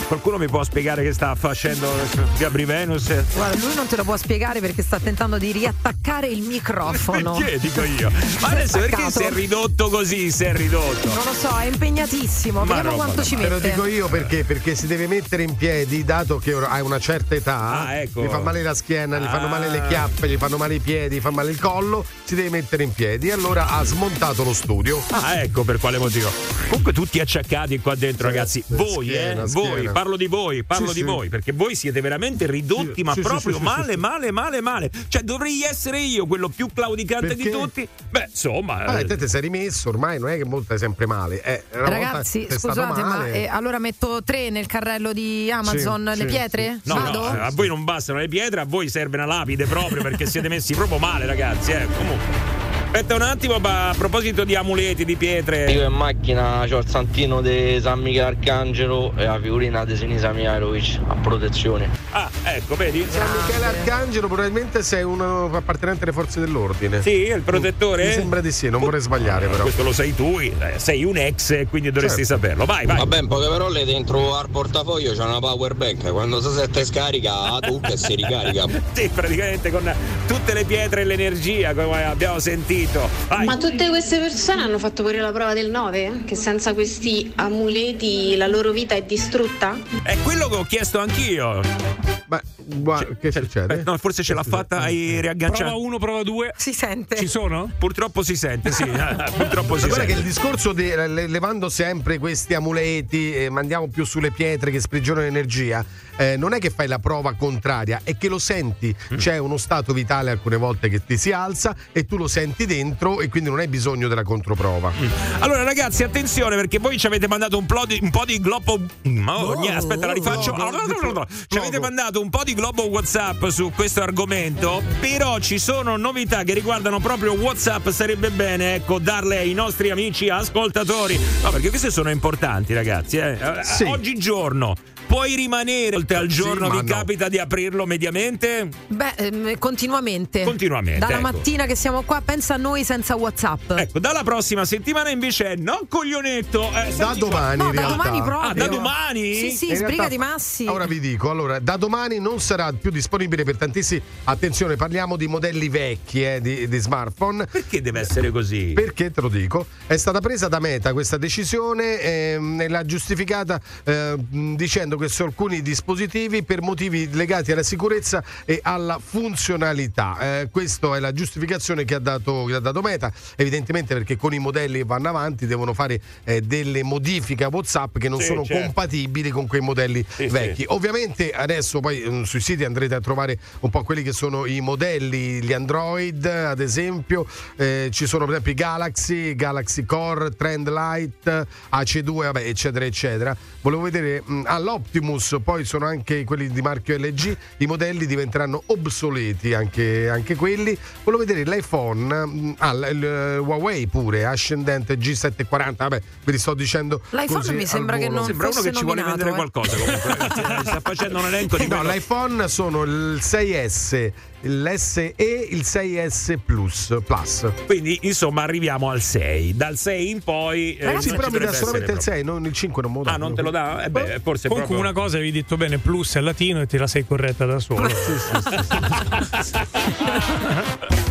Qualcuno mi può spiegare che sta facendo Gabri Venus? Guarda, lui non te lo può spiegare perché sta tentando di riattaccare il microfono. Perché dico io? Ma adesso perché si è ridotto così? Si è ridotto. Non lo so, è impegnatissimo. Ma Vediamo quanto ci Te lo mette. dico io perché? Perché si deve mettere in piedi, dato che hai una certa età, Ah, ecco. gli fa male la schiena, gli fanno Ah. male le chiappe, gli fanno male i piedi, gli fa male il collo, si deve mettere in piedi. E allora ha smontato lo studio. Ah, ecco per quale motivo. Comunque tutti acciaccati qua dentro, ragazzi. sì, Voi, schiena, eh, schiena. voi, parlo di voi, parlo Sì, di sì. voi, perché voi siete veramente ridotti, Sì, ma proprio sì, sì, male, sì. male, male, male. Cioè, dovrei essere io quello più claudicante di Perché? tutti. Beh, insomma. Ah, eh, te ti sei rimesso, ormai non è che molto è sempre male. Eh, Ragazzi, scusate, ma eh, allora metto tre nel carrello di Amazon Sì, le sì, pietre? No, Vado? no, a voi non bastano le pietre, a voi serve una lapide proprio perché siete messi proprio male, ragazzi. Eh. Comunque. Aspetta un attimo, ma a proposito di amuleti, di pietre. Io in macchina ho il santino di San Michele Arcangelo e la figurina di Sinisa Mihailovic a protezione. Ah, ecco, vedi? San Michele Arcangelo, probabilmente sei un appartenente alle forze dell'ordine. Sì, il protettore? Mi sembra di sì, non vorrei sbagliare però. Questo lo sai tu, eh, sei un ex, e quindi dovresti Certo. saperlo. Vai, vai. Vabbè, in poche parole dentro al portafoglio c'è una power bank, quando si sette scarica tu che si ricarica. Sì, praticamente con tutte le pietre e l'energia, come abbiamo sentito. Vai. Ma tutte queste persone hanno fatto pure la prova del 9? Che senza questi amuleti la loro vita è distrutta? È quello che ho chiesto anch'io. Ma guarda, che succede? Eh, No, forse ce l'ha fatta, hai riagganciato. Prova uno, prova due. Si sente. Ci sono? Purtroppo si sente, sì. eh, Purtroppo si Ma guarda sente. che il discorso di le- levando sempre questi amuleti, eh, mandiamo più sulle pietre che sprigionano energia, eh, non è che fai la prova contraria, è che lo senti. Mm. C'è uno stato vitale alcune volte che ti si alza e tu lo senti dentro e quindi non hai bisogno della controprova. Mm. Allora, ragazzi, attenzione perché voi ci avete mandato un po' di, un po' di globo. Oh, niente, aspetta, la rifaccio. no, No, no, no, no. Ci avete mandato un po' di globo WhatsApp su questo argomento. Però ci sono novità che riguardano proprio WhatsApp. Sarebbe bene, ecco, darle ai nostri amici ascoltatori. No, perché queste sono importanti, ragazzi. Eh, Sì. Oggigiorno. Puoi rimanere oltre al giorno, ma vi no. capita di aprirlo mediamente? Beh, ehm, continuamente. Continuamente, Dalla ecco. mattina che siamo qua, pensa a noi senza WhatsApp. Ecco, dalla prossima settimana invece è no coglionetto. Eh, Da domani No, da realtà. domani proprio. Ah, da domani? Sì, sì, In realtà- sbrigati Massi. Ora vi dico, allora, da domani non sarà più disponibile per tantissimi. Attenzione, parliamo di modelli vecchi eh, di, di smartphone. Perché deve essere così? Perché te lo dico? È stata presa da Meta questa decisione ehm, e l'ha giustificata eh, mh, dicendo che su alcuni dispositivi per motivi legati alla sicurezza e alla funzionalità. Eh, questa è la giustificazione che ha, dato, che ha dato Meta, evidentemente perché con i modelli che vanno avanti devono fare eh, delle modifiche a WhatsApp che non Sì, sono certo. compatibili con quei modelli Sì, vecchi. sì. Ovviamente adesso poi mm, sui siti andrete a trovare un po' quelli che sono i modelli, gli Android ad esempio, eh, ci sono per esempio i Galaxy, Galaxy Core, Trend Light, AC2, vabbè, eccetera, eccetera. Volevo vedere mm, all'Optimus, poi sono anche quelli di marchio LG, i modelli diventeranno obsoleti anche, anche quelli. Volevo vedere l'iPhone, mm, ah, il, eh, Huawei pure, ascendente G740, vabbè, ve li sto dicendo. L'iPhone così mi sembra che non Sembra uno che ci vuole vendere eh. qualcosa comunque, eh, Sta facendo un elenco di No, quello- l'iPhone sono il 6S, l'SE e il 6S Plus. Plus. Quindi, insomma, arriviamo al 6. Dal 6 in poi. eh, Sì, però mi dà solamente il essere 6, non il 5 non me lo dà. Ah, non te lo dà? Eh beh, forse Comunque proprio... una cosa avevi detto bene, plus è latino e te la sei corretta da solo. Dai.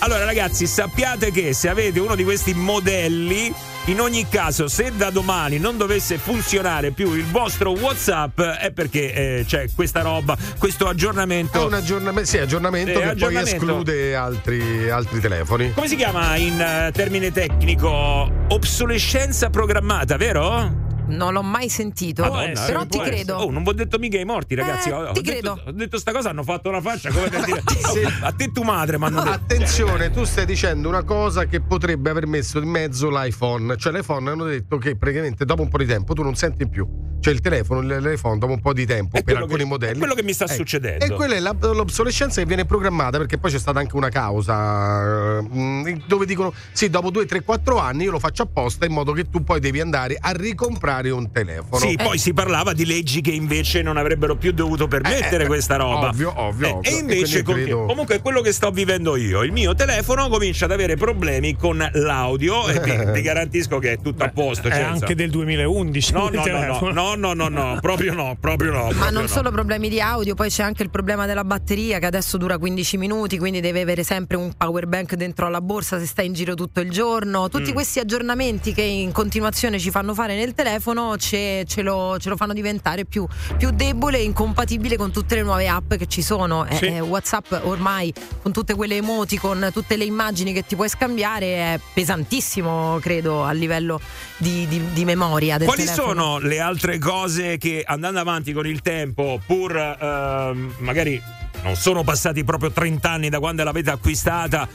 Allora, ragazzi, sappiate che se avete uno di questi modelli, in ogni caso, se da domani non dovesse funzionare più il vostro WhatsApp, è perché eh, c'è questa roba, questo È aggiornamento. un aggiornamento, sì, aggiornamento Eh, che aggiornamento. poi esclude altri, altri telefoni. Come si chiama in eh, termine tecnico? Obsolescenza programmata, vero? Non l'ho mai sentito, Madonna, però eh, ti credo. Oh, non vi ho detto mica i morti, ragazzi. Eh, Ho- ho ti detto- credo. Ho detto sta cosa, hanno fatto una faccia come per dire. "Oh, a te tu madre, ma detto. Attenzione, tu stai dicendo una cosa che potrebbe aver messo in mezzo l'iPhone. Cioè, l'iPhone hanno detto che praticamente dopo un po' di tempo tu non senti più. Cioè, il telefono, l'iPhone dopo un po' di tempo È per alcuni che- modelli. è quello che mi sta Ecco. succedendo. E quella è la- l'obsolescenza che viene programmata perché poi c'è stata anche una causa eh, mh, dove dicono sì, dopo 2, 3, 4 anni io lo faccio apposta in modo che tu poi devi andare a ricomprare un telefono. Sì, poi si parlava di leggi che invece non avrebbero più dovuto permettere Eh, eh, questa roba. ovvio, ovvio, Eh, ovvio. E E invece, con- credo- comunque, è quello che sto vivendo io. Il mio telefono comincia ad avere problemi con l'audio e vi, vi garantisco che è tutto a posto. È anche del 2011. No, no, no, no, no, no, no, no, proprio no, proprio no. Ma proprio non no. solo problemi di audio, poi c'è anche il problema della batteria che adesso dura 15 minuti, quindi deve avere sempre un power bank dentro alla borsa se stai in giro tutto il giorno. Tutti Mm. questi aggiornamenti che in continuazione ci fanno fare nel telefono ce, ce lo, ce lo fanno diventare più, più debole e incompatibile con tutte le nuove app che ci sono. Eh, Sì. eh, WhatsApp ormai con tutte quelle emoti, con tutte le immagini che ti puoi scambiare è pesantissimo, credo, a livello di, di- di memoria Quali telefono. sono le altre cose che andando avanti con il tempo, pur ehm, magari non sono passati proprio 30 anni da quando l'avete acquistata,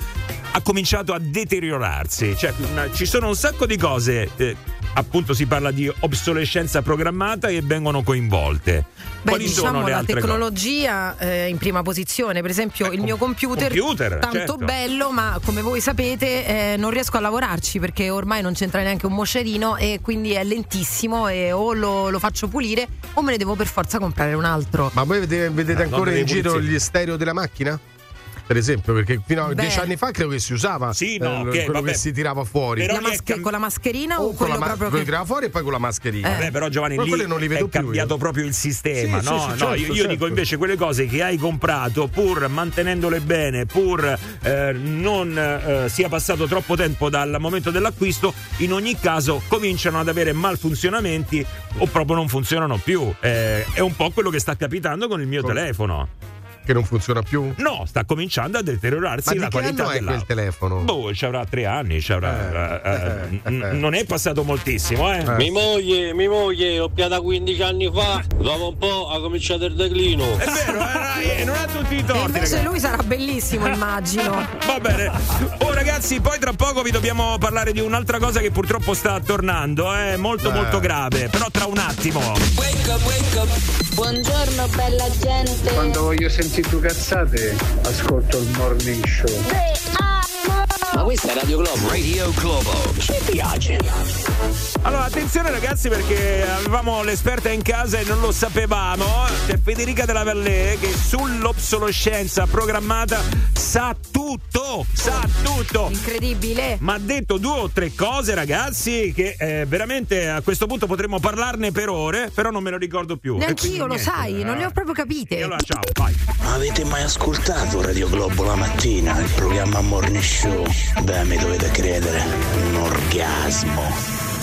ha cominciato a deteriorarsi? Cioè, ci sono un sacco di cose, eh, appunto si parla di obsolescenza programmata e vengono coinvolte. Beh, Quali diciamo sono le la tecnologia eh, in prima posizione, per esempio il mio computer, computer, tanto certo. bello, ma come voi sapete eh, non riesco a lavorarci perché ormai non c'entra neanche un moscerino e quindi è lentissimo e o lo, lo faccio pulire o me ne devo per forza comprare un altro. Ma voi vedete, vedete Eh, ancora in giro gli stereo della macchina? Per esempio, perché fino a Beh. dieci anni fa credo che si usava Sì, no, eh, ok, quello vabbè. che si tirava fuori. Però La cam- con la mascherina o, o con la ma- proprio quello che... tirava fuori e poi con la mascherina. Eh. Beh, però Giovanni Ma lì non li vedo è più cambiato io. proprio il sistema, Sì, no? sì, sì, no, certo, io, io certo. dico invece quelle cose che hai comprato pur mantenendole bene, pur eh, non eh, sia passato troppo tempo dal momento dell'acquisto, in ogni caso cominciano ad avere malfunzionamenti o proprio non funzionano più. Eh, è un po' quello che sta capitando con il mio Con- telefono. Che non funziona più. No, sta cominciando a deteriorarsi Ma la qualità quel telefono? Boh, ci avrà tre anni, ci avrà, Eh, eh, eh, n- eh. non è passato moltissimo, eh. Mi moglie, mi moglie, l'ho piata 15 anni fa, dopo un po' ha cominciato il declino. È vero, eh, non ha tutti i E torti. invece ragazzi. lui sarà bellissimo, immagino. Va bene. Oh ragazzi, poi tra poco vi dobbiamo parlare di un'altra cosa che purtroppo sta tornando, è molto Eh. molto grave, però tra un attimo. Buongiorno bella gente. Quando voglio sentire due cazzate, ascolto il morning show. Amore. Ma questa è Radio Globo. Radio Globo. Ci piace. Allora, attenzione ragazzi perché avevamo l'esperta in casa e non lo sapevamo. C'è Federica della Vallée che sull'obsolescenza programmata sa tutto, sa tutto. Incredibile. Ma ha detto due o tre cose ragazzi che eh, veramente a questo punto potremmo parlarne per ore, però non me lo ricordo più. Neanch'io lo niente, sai, eh. non le ho proprio capite. E allora ciao, vai. Ma avete mai ascoltato Radio Globo la mattina? Il programma Morning Show? Beh, mi dovete credere. Un orgasmo.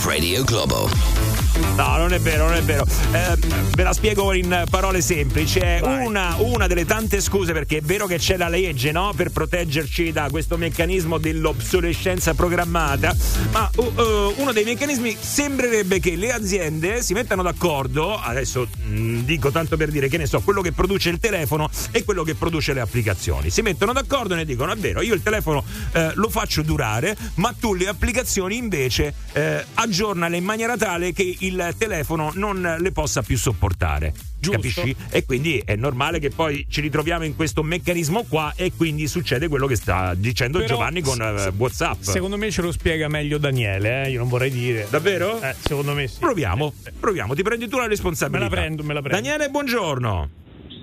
Radio Globo. No, non è vero, non è vero. Eh, ve la spiego in parole semplici. È una, una delle tante scuse, perché è vero che c'è la legge no? per proteggerci da questo meccanismo dell'obsolescenza programmata, ma uh, uh, uno dei meccanismi sembrerebbe che le aziende si mettano d'accordo, adesso mh, dico tanto per dire che ne so, quello che produce il telefono e quello che produce le applicazioni. Si mettono d'accordo e ne dicono, è vero, io il telefono eh, lo faccio durare, ma tu le applicazioni invece eh, aggiornale in maniera tale che il telefono non le possa più sopportare. Capisci? E quindi è normale che poi ci ritroviamo in questo meccanismo qua e quindi succede quello che sta dicendo Però, Giovanni con eh, WhatsApp. Secondo me ce lo spiega meglio Daniele, eh? io non vorrei dire. Davvero? Eh, secondo me sì. Proviamo, proviamo, ti prendi tu la responsabilità. Me la prendo, me la prendo. Daniele, buongiorno.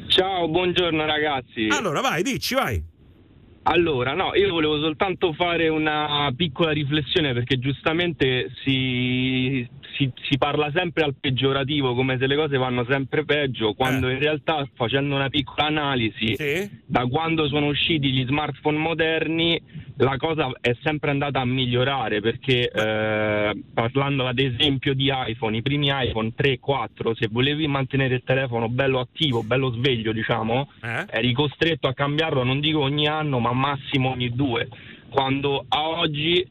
Ciao, buongiorno ragazzi. Allora, vai, dici, vai. Allora, no, io volevo soltanto fare una piccola riflessione perché giustamente si, si- si parla sempre al peggiorativo, come se le cose vanno sempre peggio, quando in realtà facendo una piccola analisi, da quando sono usciti gli smartphone moderni, la cosa è sempre andata a migliorare perché eh, parlando ad esempio di iPhone, i primi iPhone 3, 4, se volevi mantenere il telefono bello attivo, bello sveglio, diciamo, eri costretto a cambiarlo, non dico ogni anno, ma massimo ogni due. Quando a oggi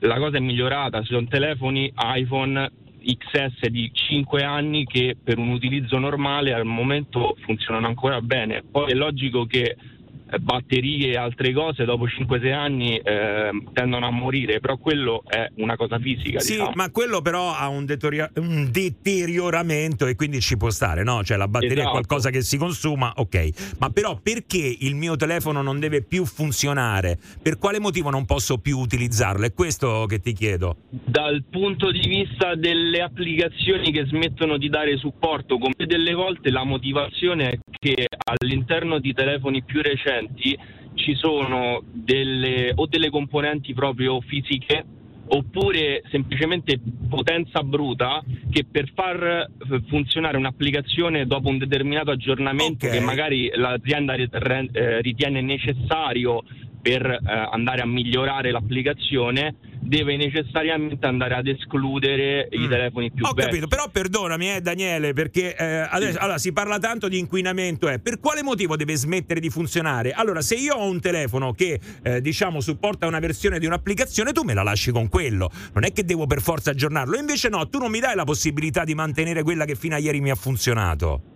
la cosa è migliorata, ci sono telefoni iPhone XS di 5 anni che per un utilizzo normale al momento funzionano ancora bene. Poi è logico che batterie e altre cose dopo 5-6 anni eh, tendono a morire, però quello è una cosa fisica. Sì, diciamo. ma quello però ha un, deteriora- un deterioramento e quindi ci può stare, no? Cioè la batteria è Esatto. qualcosa che si consuma, ok. Ma però perché il mio telefono non deve più funzionare? Per quale motivo non posso più utilizzarlo? È questo che ti chiedo. Dal punto di vista delle applicazioni che smettono di dare supporto, come delle volte la motivazione è che all'interno di telefoni più recenti ci sono delle o delle componenti proprio fisiche oppure semplicemente potenza bruta che per far eh, funzionare un'applicazione dopo un determinato aggiornamento che magari l'azienda eh, ritiene necessario per eh, andare a migliorare l'applicazione deve necessariamente andare ad escludere i telefoni più Mm. Ho vecchi. capito, però perdonami eh, Daniele, perché eh, adesso allora, si parla tanto di inquinamento, eh. per quale motivo deve smettere di funzionare? Allora, se io ho un telefono che eh, diciamo supporta una versione di un'applicazione, tu me la lasci con quello, non è che devo per forza aggiornarlo, invece no, tu non mi dai la possibilità di mantenere quella che fino a ieri mi ha funzionato.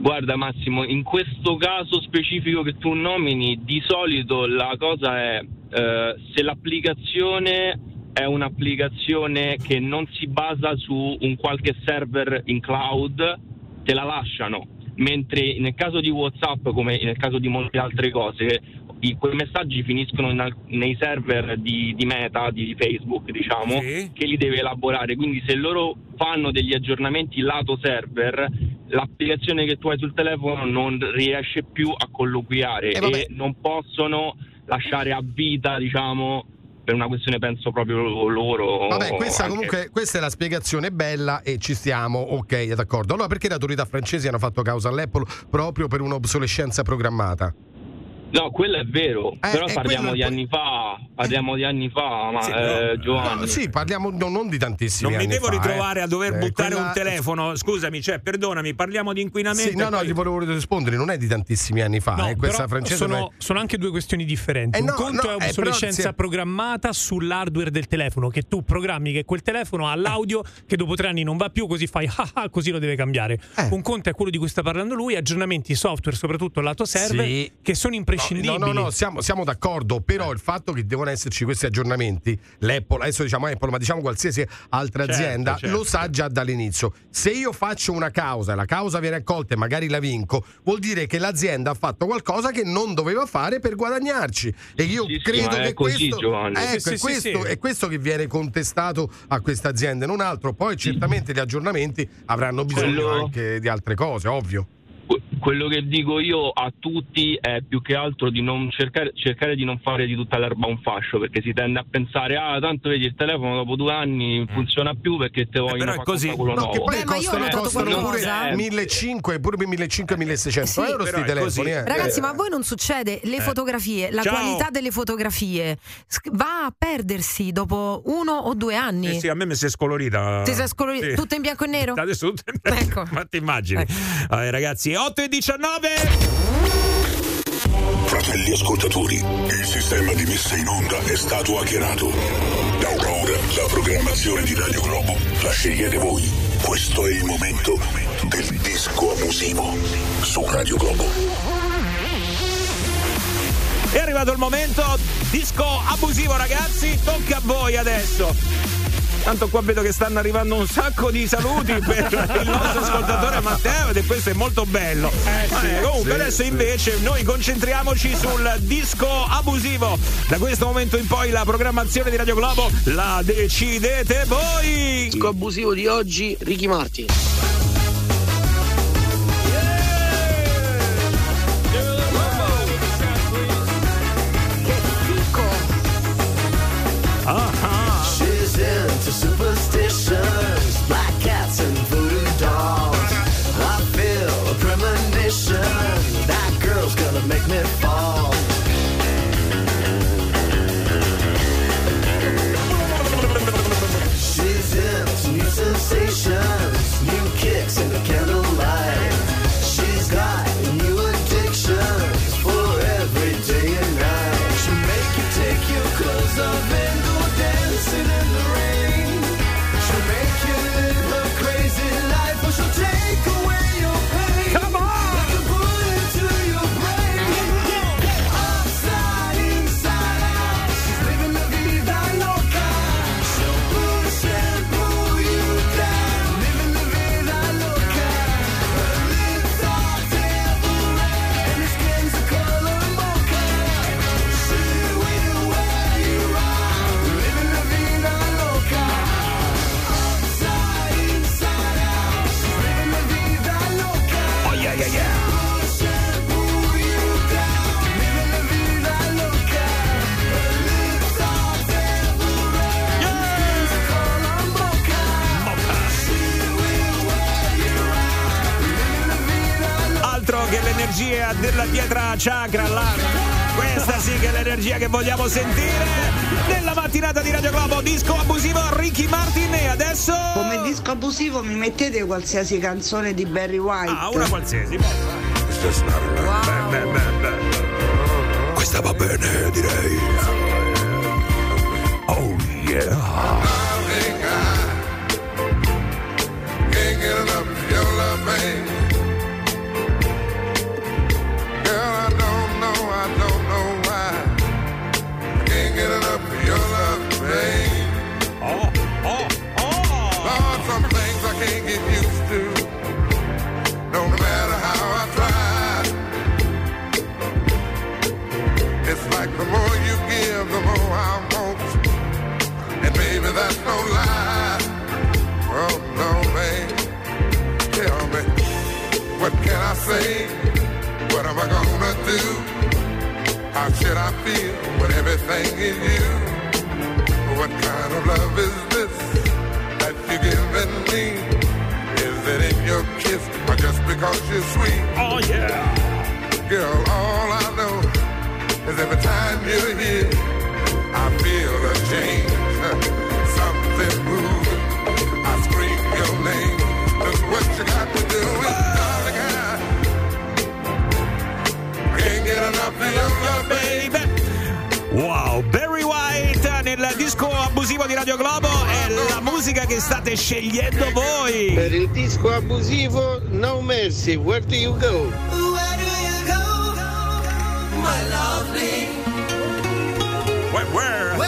Guarda Massimo, in questo caso specifico che tu nomini, di solito la cosa è eh, se l'applicazione è un'applicazione che non si basa su un qualche server in cloud, te la lasciano. Mentre nel caso di WhatsApp, come nel caso di molte altre cose, i- quei messaggi finiscono in nei server di, di Meta, di Facebook, diciamo, che li deve elaborare. Quindi se loro fanno degli aggiornamenti lato server, l'applicazione che tu hai sul telefono non riesce più a colloquiare Eh, e non possono lasciare a vita, diciamo, per una questione penso proprio loro. Vabbè, questa anche- comunque questa è la spiegazione bella e ci stiamo, ok, d'accordo. Allora perché le autorità francesi hanno fatto causa all'Apple proprio per un'obsolescenza programmata? No, quello è vero, però eh, parliamo di anni fa, parliamo di anni fa, ma Sì, eh, no, Giovanni. no, sì, parliamo no, non di tantissimi Non mi devo fa, ritrovare eh. a dover Eh, buttare quella- un telefono, scusami, cioè, perdonami, parliamo di inquinamento. Sì, no, e no, poi- gli volevo rispondere, non è di tantissimi anni fa, No, eh, questa francese sono, ma è- sono anche due questioni differenti. Eh un no, conto no, è eh, però obsolescenza si è- programmata sull'hardware del telefono, che tu programmi che quel telefono ha l'audio che dopo tre anni non va più, così fai ah ah, così lo deve cambiare. Eh. Un conto è quello di cui sta parlando lui, aggiornamenti software, soprattutto lato server, Sì. che sono imprescindibili. No, no, no, siamo, siamo d'accordo, però il fatto che devono esserci questi aggiornamenti, l'Apple, adesso diciamo Apple, ma diciamo qualsiasi altra Certo, azienda, certo. lo sa già dall'inizio. Se io faccio una causa e la causa viene accolta e magari la vinco, vuol dire che l'azienda ha fatto qualcosa che non doveva fare per guadagnarci. E io Sì, sì, credo è che così, questo, ecco, Sì, è, sì, questo, sì. è questo che viene contestato a queste aziende, non altro. Poi certamente gli aggiornamenti avranno bisogno Quello- anche di altre cose, ovvio. Quello che dico io a tutti è più che altro di non cercare, cercare di non fare di tutta l'erba un fascio, perché si tende a pensare, ah, tanto vedi il telefono dopo due anni funziona più perché te vogliono però è fare così. quello No, nuovo. che poi Beh, ma io ho costano, notato costano qualcosa. pure 1500, pure 1500-1600 Sì. euro sti telefoni. Eh. Ragazzi, ma a voi non succede? Le Eh. fotografie, la Ciao. qualità delle fotografie va a perdersi dopo uno o due anni. Eh sì, a me mi si è scolorita. Ti sei scolorito? Sì. Tutto in bianco e nero? Adesso tutto in Ecco. Ma ti immagini? Vabbè, ragazzi, 8 e 19. Fratelli ascoltatori, il sistema di messa in onda è stato hackerato. Da ora la programmazione di Radio Globo la scegliete voi. Questo è il momento del disco abusivo su Radio Globo. È arrivato il momento disco abusivo, ragazzi. Tocca a voi adesso. Tanto qua vedo che stanno arrivando un sacco di saluti per il nostro ascoltatore Matteo ed questo è molto bello. Eh, comunque sì, adesso sì. invece noi concentriamoci sul disco abusivo. Da questo momento in poi la programmazione di Radio Globo la decidete voi. Disco abusivo di oggi, Ricky Martin. L'energia della pietra chakra là. Questa sì che è l'energia che vogliamo sentire nella mattinata di Radio Globo. Disco abusivo Ricky Martin e adesso. Come disco abusivo mi mettete qualsiasi canzone di Barry White. Ah, una qualsiasi. Beh, beh, beh. Questa va bene, direi. Oh yeah. No lie. Oh no, babe. Tell me, what can I say? What am I gonna do? How should I feel when everything is you? What kind of love is this that you're giving me? Is it in your kiss or just because you're sweet? Oh yeah. Girl, all I know is every time you're here, I feel a change. Wow, Barry White nel disco abusivo di Radio Globo è la musica che state scegliendo voi. Per il disco abusivo, No Mercy, Where Do You Go? my lovely. Where, where?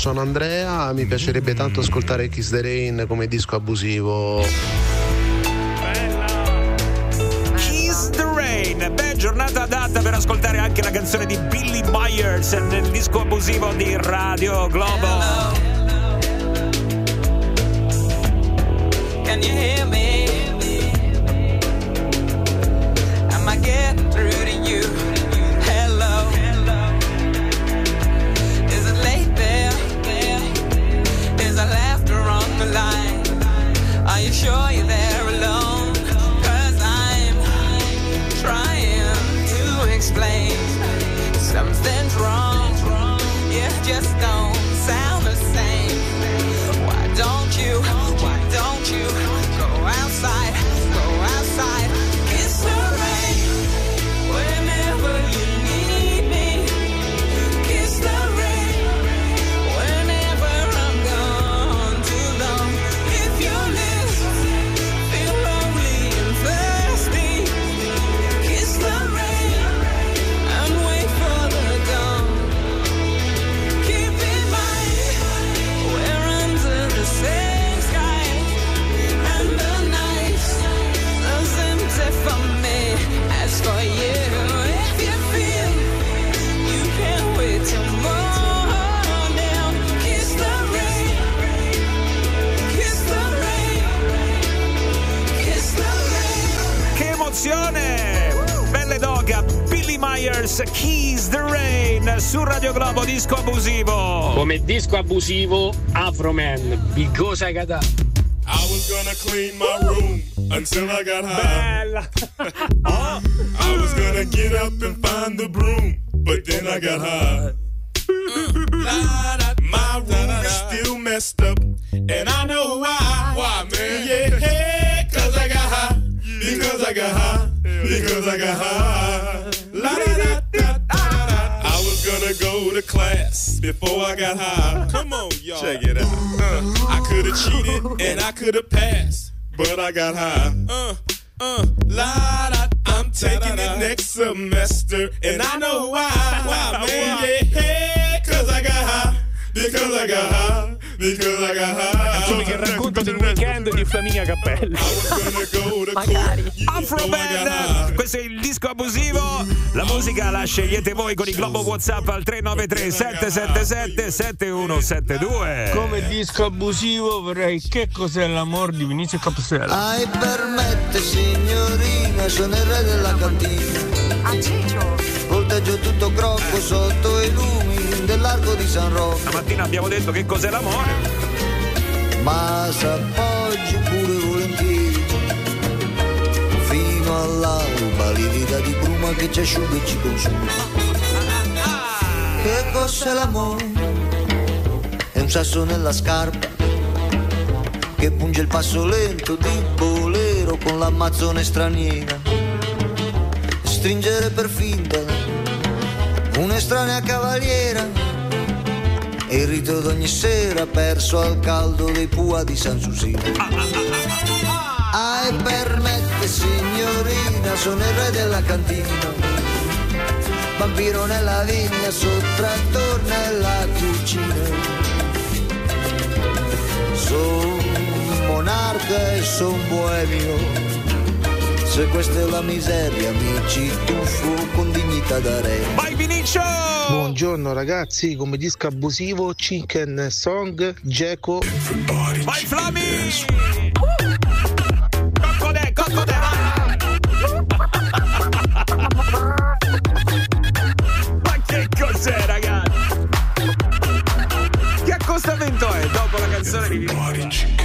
Sono Andrea, mi piacerebbe tanto ascoltare Kiss the Rain come disco abusivo. Kiss the Rain. Giornata adatta per ascoltare anche la canzone di Billy Myers nel disco abusivo di Radio Globo. Disco abusivo, Afroman, Because I Got Up. I was gonna clean my room until I got high. I was gonna get up and find the broom, but then I got high. Mm. My room is still messed up, and I know why. Why, man? Yeah, cause I got high. Because I got high. Because I got high. La da da da da da. I was gonna go to class before I got high. Come on, y'all. Check it out. Uh, I could have cheated and I could have passed, but I got high. Uh, uh, la da. I'm taking it next semester, and I know why. Why, man? Yeah, cause I got high. Because I got high. Because I got high. Canzone che racconta del weekend di Flaminia Cappelli. Afro Band, questo è il disco abusivo. La musica la scegliete voi con il globo WhatsApp al 393 777 7172. Come disco abusivo vorrei che cos'è l'amor di Vinizio Capsella. Ai permette signorina, sono il re della cantina. A Ciccio. Volteggio tutto crocco sotto i lumi dell'arco di San Rocco. Stamattina abbiamo detto che cos'è l'amore. Ma s'appoggi pure volentieri. Fino all'alba livida di bruma che ci asciuga e ci consuma. Che cos'è l'amore? È un sasso nella scarpa che punge il passo lento di bolero con l'ammazzone straniera. Stringere per finta un'estranea cavaliera e il rito d'ogni sera perso al caldo dei pua di San Susino. Ah, e permette signorina, sono il re della cantina vampiro nella vigna, sottrattor nella cucina. Sono monarca e son boemio. Se questa è la miseria, mi ci tuffo con dignità da re. Vai Vinicio! Buongiorno ragazzi, come disco abusivo, Chicken Song, Geco. Vai Flami! Coccodè, coccodè, Ma che cos'è ragazzi? Che accostamento è dopo la canzone di Vinicio?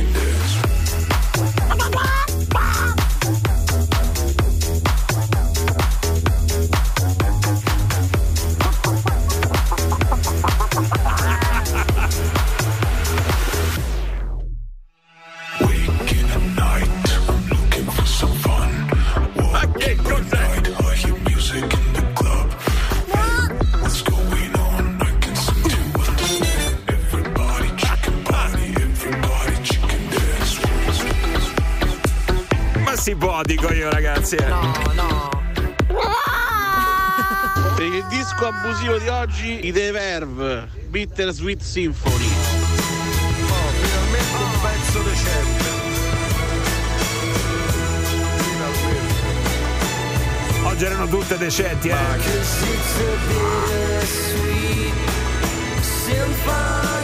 Eh. No, no. Per il disco abusivo di oggi, i The Verve, Bitter Sweet Symphony. finalmente un pezzo decente. Oggi erano tutte decenti, eh. Trying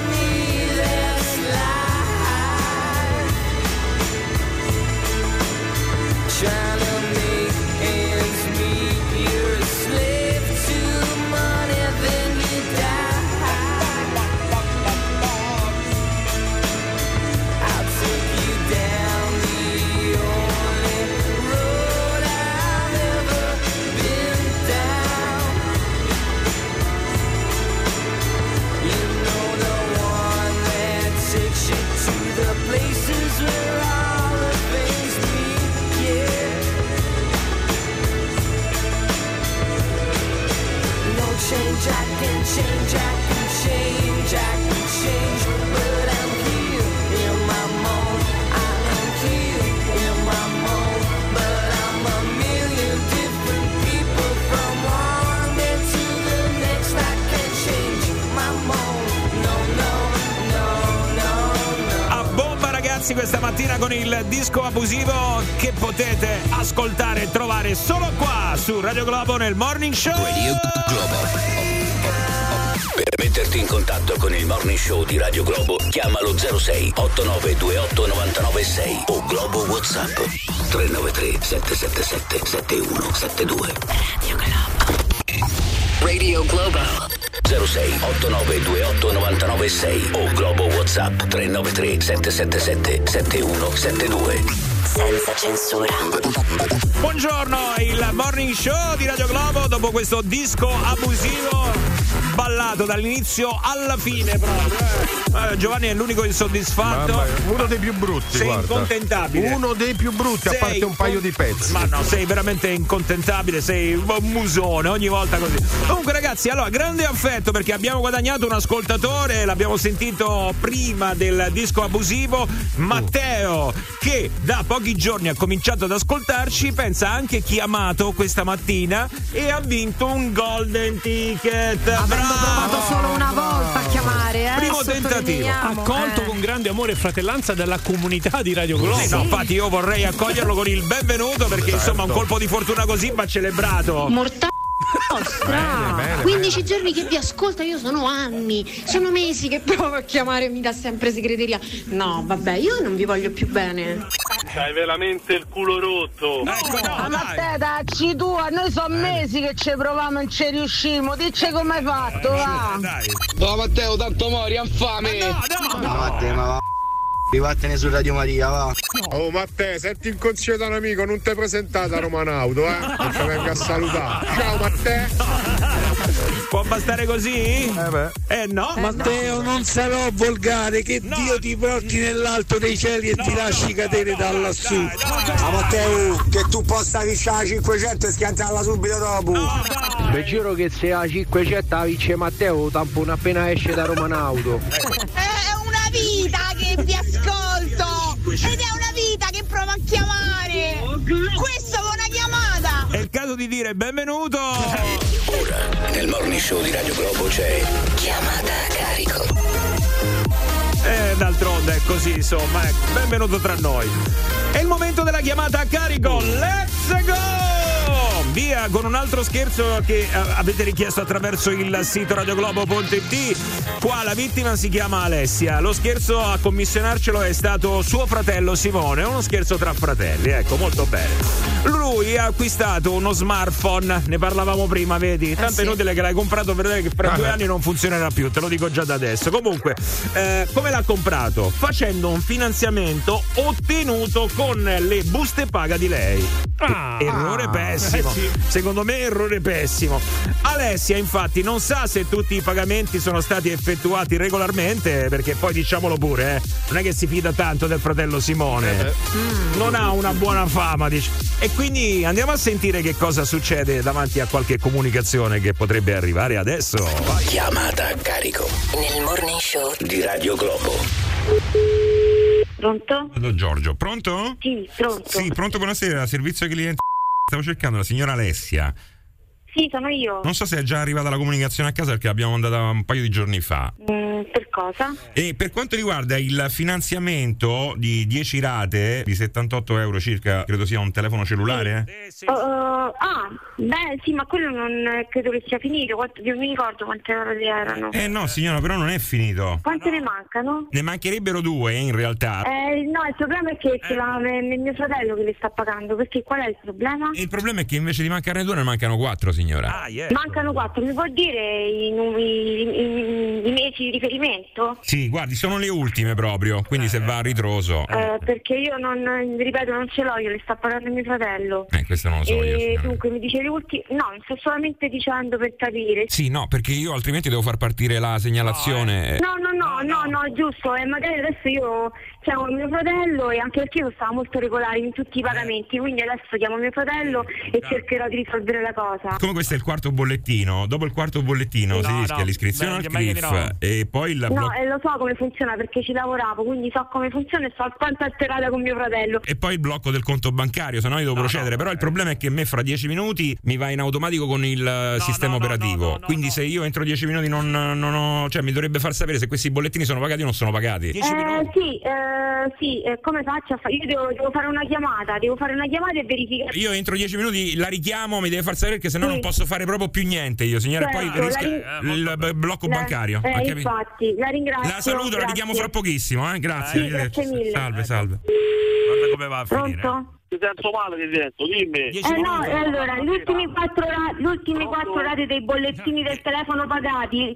abusivo che potete ascoltare e trovare solo qua su Radio Globo nel Morning Show. Radio Globo. Per metterti in contatto con il morning show di Radio Globo, chiamalo 06 8928 996 o Globo WhatsApp 393 777 7172. Radio Globo. Radio Globo. 06 8928 996 o Globo WhatsApp 393 777 7172. Senza censura. Buongiorno, il Morning Show di Radio Globo dopo questo disco abusivo ballato dall'inizio alla fine proprio. Eh. Giovanni è l'unico insoddisfatto. Mamma uno dei più brutti, Sei guarda. incontentabile. Uno dei più brutti, a Sei parte un paio di pezzi. Ma no, sei veramente incontentabile, sei un musone ogni volta così. Comunque, ragazzi, allora, grande affetto perché abbiamo guadagnato un ascoltatore, l'abbiamo sentito prima del disco abusivo, Matteo, che da pochi giorni ha cominciato ad ascoltarci, pensa ha anche chiamato questa mattina e ha vinto un golden ticket. Avendo Bravo! provato solo una volta tentativo. Accolto eh. con grande amore e fratellanza dalla comunità di Radio Globo. Sì, no, infatti io vorrei accoglierlo con il benvenuto perché insomma un colpo di fortuna così va celebrato. Mortale nostra. Bene, bene, 15 giorni che vi ascolta, io sono anni, sono mesi che provo a chiamare, mi dà sempre segreteria. No, vabbè, io non vi voglio più bene. Hai veramente il culo rotto. Ma Matteo, dacci tu, a noi sono mesi che ci proviamo e non ci riuscimo. Dici come hai fatto, va? No Matteo, tanto mori, infame. Ma Matteo, ma va. Vattene su Radio Maria, va. Oh Matteo, senti in consiglio da un amico, non ti hai presentato a Romanauto, eh? Non ti venga a salutare. Ciao Matteo! Può bastare così? Eh beh. Eh no. Matteo, non sarò volgare, che Dio ti porti nell'alto dei cieli e ti lasci cadere da lassù. Ah Matteo, che tu possa vincere la 500 e schiantarla subito dopo. Vi giuro che se a 500 la vince Matteo, tampone appena esce da Romanauto. È una vita che vi ascolto ed è una vita che provo a chiamare. Caso di dire benvenuto. Ora, nel morning show di Radio Globo c'è chiamata a carico. E d'altronde è così, insomma, ecco, benvenuto tra noi. È il momento della chiamata a carico. Let's go! Via con un altro scherzo che eh, avete richiesto attraverso il sito radioglobo.it. Qua la vittima si chiama Alessia. Lo scherzo a commissionarcelo è stato suo fratello Simone. Uno scherzo tra fratelli, ecco, molto bene. Lui ha acquistato uno smartphone, ne parlavamo prima, vedi? Tanto è inutile che l'hai comprato per vedere che fra due anni non funzionerà più, te lo dico già da adesso. Comunque, eh, come l'ha comprato? Facendo un finanziamento ottenuto con le buste paga di lei. Ah. errore pessimo. Eh sì. Secondo me errore pessimo. Alessia infatti non sa se tutti i pagamenti sono stati effettuati regolarmente, perché poi diciamolo pure, eh, non è che si fida tanto del fratello Simone. Mm, Non ha una buona fama, dice. E quindi andiamo a sentire che cosa succede davanti a qualche comunicazione che potrebbe arrivare adesso. Vai. Chiamata a carico Nel morning show di Radio Globo. Pronto? Allora, Giorgio, pronto? Sì, pronto. Sì, pronto, buonasera, servizio cliente. Stavo cercando la signora Alessia. Sì, sono io. Non so se è già arrivata la comunicazione a casa perché l'abbiamo mandata un paio di giorni fa. Mm, per cosa? E per quanto riguarda il finanziamento di 10 rate di 78 euro circa, credo sia un telefono cellulare? eh? Uh, ah, beh, sì, ma quello non eh, credo che sia finito. Quanto, non mi ricordo quante ore erano. Eh no, signora, però non è finito. Quante ne mancano? Ne mancherebbero due in realtà. Eh, no, il problema è che l'ha è mio fratello che le sta pagando. Perché qual è il problema? Il problema è che invece di mancarne due ne mancano quattro, signora. Mancano quattro, mi può dire i, i- i- i mesi di riferimento? Sì, guardi, sono le ultime proprio, quindi se va a ritroso. Eh, perché io non, ripeto, non ce l'ho, io le sta pagando mio fratello. Eh, questo non lo so io, e signora. dunque mi dice le ultime. No, sto solamente dicendo per capire. Sì, no, perché io altrimenti devo far partire la segnalazione. No, no, no, no, no, giusto, e magari adesso io chiamo mio fratello e anche perché io stavo molto regolare in tutti i pagamenti, quindi adesso chiamo mio fratello e cercherò di risolvere la cosa. Come questo è il quarto bollettino, dopo il quarto bollettino si No, rischia no, l'iscrizione meglio- al CRIF no. e poi il No, blocco. e lo so come funziona perché ci lavoravo, quindi so come funziona e so quanto alterata con mio fratello. E poi il blocco del conto bancario, se no io devo procedere. Però il problema è che a me fra dieci minuti mi va in automatico con il eh, sistema operativo. Quindi se io entro dieci minuti non, non ho. cioè mi dovrebbe far sapere se questi bollettini sono pagati o non sono pagati. Eh, sì, eh, sì, eh, come faccio a fare? Io devo, devo fare una chiamata, devo fare una chiamata e verificare. Io entro dieci minuti la richiamo, mi deve far sapere perché se no Sì. non posso fare proprio più niente io, signora. Certo, poi rischia la il b- blocco La- bancario. Eh, infatti, la ringrazio. La saluto, la grazie. richiamo fra pochissimo, eh? Grazie. Sì, grazie mille. Salve, salve. Guarda come va a finire. Pronto? Ti sento male, ti sento, dimmi. Eh no, eh, allora, gli ultimi quattro, ra- gli ultimi quattro rate dei bollettini del telefono pagati.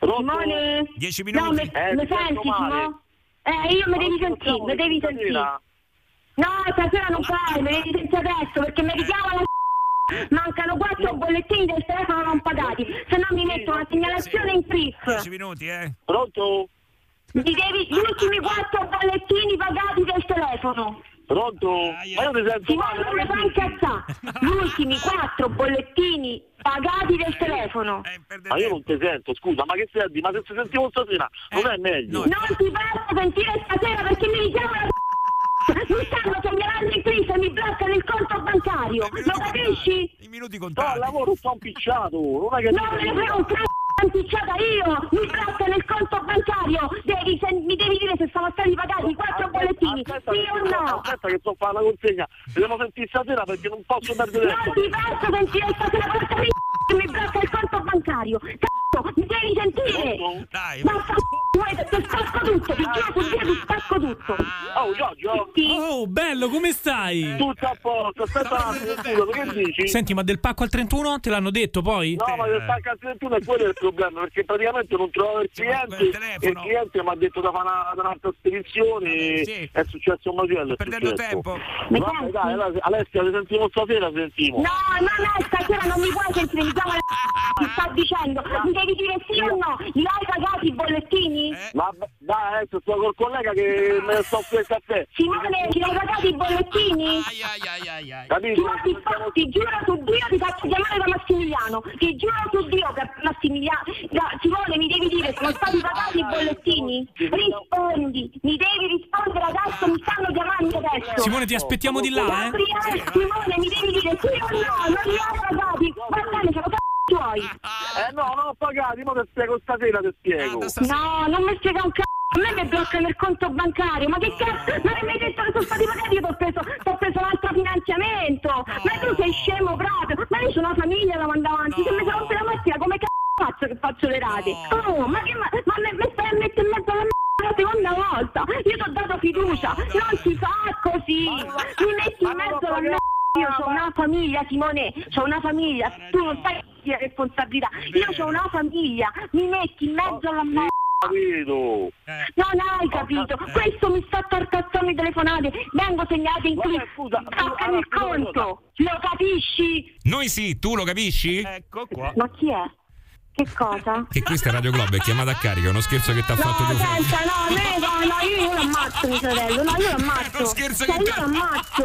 Simone? Dieci No, mi, Eh, sento senti, male. Simo? Eh, io mi devi sentire, mi devi sentire. No, stasera non puoi, mi devi sentire adesso perché mi richiama la Mancano quattro bollettini del telefono non pagati, se no mi metto una segnalazione in CRIF. 10 minuti, eh? Pronto? Mi devi gli ultimi quattro bollettini pagati del telefono. Pronto? Ma io ti sento non mi fa incazzare. Gli ultimi quattro bollettini pagati del telefono. Ma io non ti sento, scusa, ma che dire? Ma se ti sentivo stasera, non è meglio. Non ti posso sentire stasera perché mi richiama la mi stanno segnalando in crisi e mi bloccano il conto bancario. Lo capisci? I minuti No, al lavoro sto impicciato, non è che... Non me ne frega un cazzo, impicciata io! Mi bloccano il conto bancario! Devi, se- mi devi dire se sono stati pagati i quattro bollettini, Aspetta, sì o no? aspetta che sto a fare la consegna, devo sentire stasera perché non posso perdere Non ti posso sentire stasera porca di che mi blocca il conto bancario! Marco, mi devi sentire! Dai, Ma ti spacco tutto, ti Dio, ti spacco tutto! Oh, Giorgio! Oh, bello, come stai? Tutto a posto, aspetta un attimo, che dici? Senti, ma del pacco al 31 te l'hanno detto poi? No, ma del pacco al 31 è quello problema, perché praticamente non trovo il cliente e il cliente mi ha detto da fare una, un'altra spedizione è successo un macello. Perdendo tempo. Vabbè, dai, allora, Alessia, ti sentiamo stasera, sentiamo. No, no, no, stasera non mi puoi sentire, mi chiama ti sta dicendo, mi devi dire sì o no, li hai pagati i bollettini? Ma b- dai, adesso sto col collega che me ne sto qui il caffè. Simone, ti hai pagati i bollettini? Capito? Ma ti, fa- ti giuro su Dio ti faccio chiamare da Massimiliano, ti giuro su Dio che Massimiliano, da- Simone mi devi dire sono stati pagati i bollettini? Rispondi, mi devi rispondere adesso, mi stanno chiamando adesso. Simone, ti aspettiamo di là, eh? Gabriele, Simone mi devi dire sì o no, non li hai pagati, va bene, sono c***o tuoi. Eh no, non ho pagato, mo te spiego stasera, te spiego. No, non mi spiega un c***o. A me mi bloccano il conto bancario, ma che cazzo? Ma non mi hai detto che sono stati pagati? Io ti ho preso, t'ho preso un altro finanziamento. Ma tu sei scemo proprio. Ma io ho una famiglia da mandare avanti. Se mi si rompe la macchina, come cazzo faccio che faccio le rate? Oh, ma che ma, ma me, me stai a mettere in mezzo alla m***a la seconda volta? Io ti ho dato fiducia. Non si fa così. Mi metti in mezzo alla m***a. Io ho una famiglia, Simone, ho una famiglia, tu non sai la responsabilità. Io ho una famiglia, mi metti in mezzo alla m***a. Capito? Non hai capito, questo mi sta tartazzando i telefonate, vengo segnalato in clip, staccami il conto, lo capisci? Noi sì, tu lo capisci? Ecco qua. Ma chi è? Che cosa? Che questa è Radio Globo, è chiamata a carica, è uno scherzo che ti ha fatto No, tuo fratello. senza, no, me, no, no, io, io lo ammazzo mio fratello, no, io lo ammazzo. scherzo cioè, che io lo ammazzo.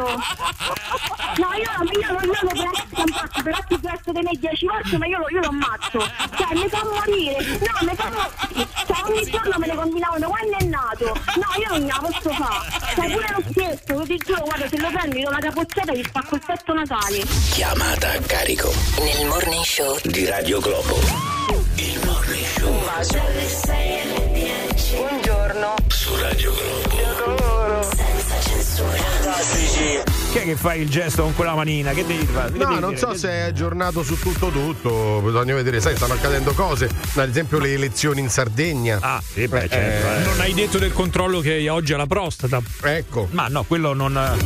No, io, io, io, io lo ammazzo, però ti presto di me dieci volte, ma io lo, io lo ammazzo. Cioè, mi fa morire. No, mi fa morire. Cioè, ogni giorno me ne combinavano quando è nato. No, io non gliela posso fare. Cioè, pure lo scherzo, ti giuro, guarda, se lo prendi con la capozzetta gli spacco il petto natale. Chiamata a carico Nel morning show di Radio Globo. Buongiorno. su Radio Globo. senza censura. Chi è che fa il gesto con quella manina? Che devi fare? Che No, devi non dire? so Che- se è aggiornato su tutto tutto, bisogna vedere, sai, stanno accadendo cose, ad esempio le elezioni in Sardegna. Ah, sì, beh, certo. eh. Non hai detto del controllo che hai oggi alla prostata. Ecco. Ma no, quello non.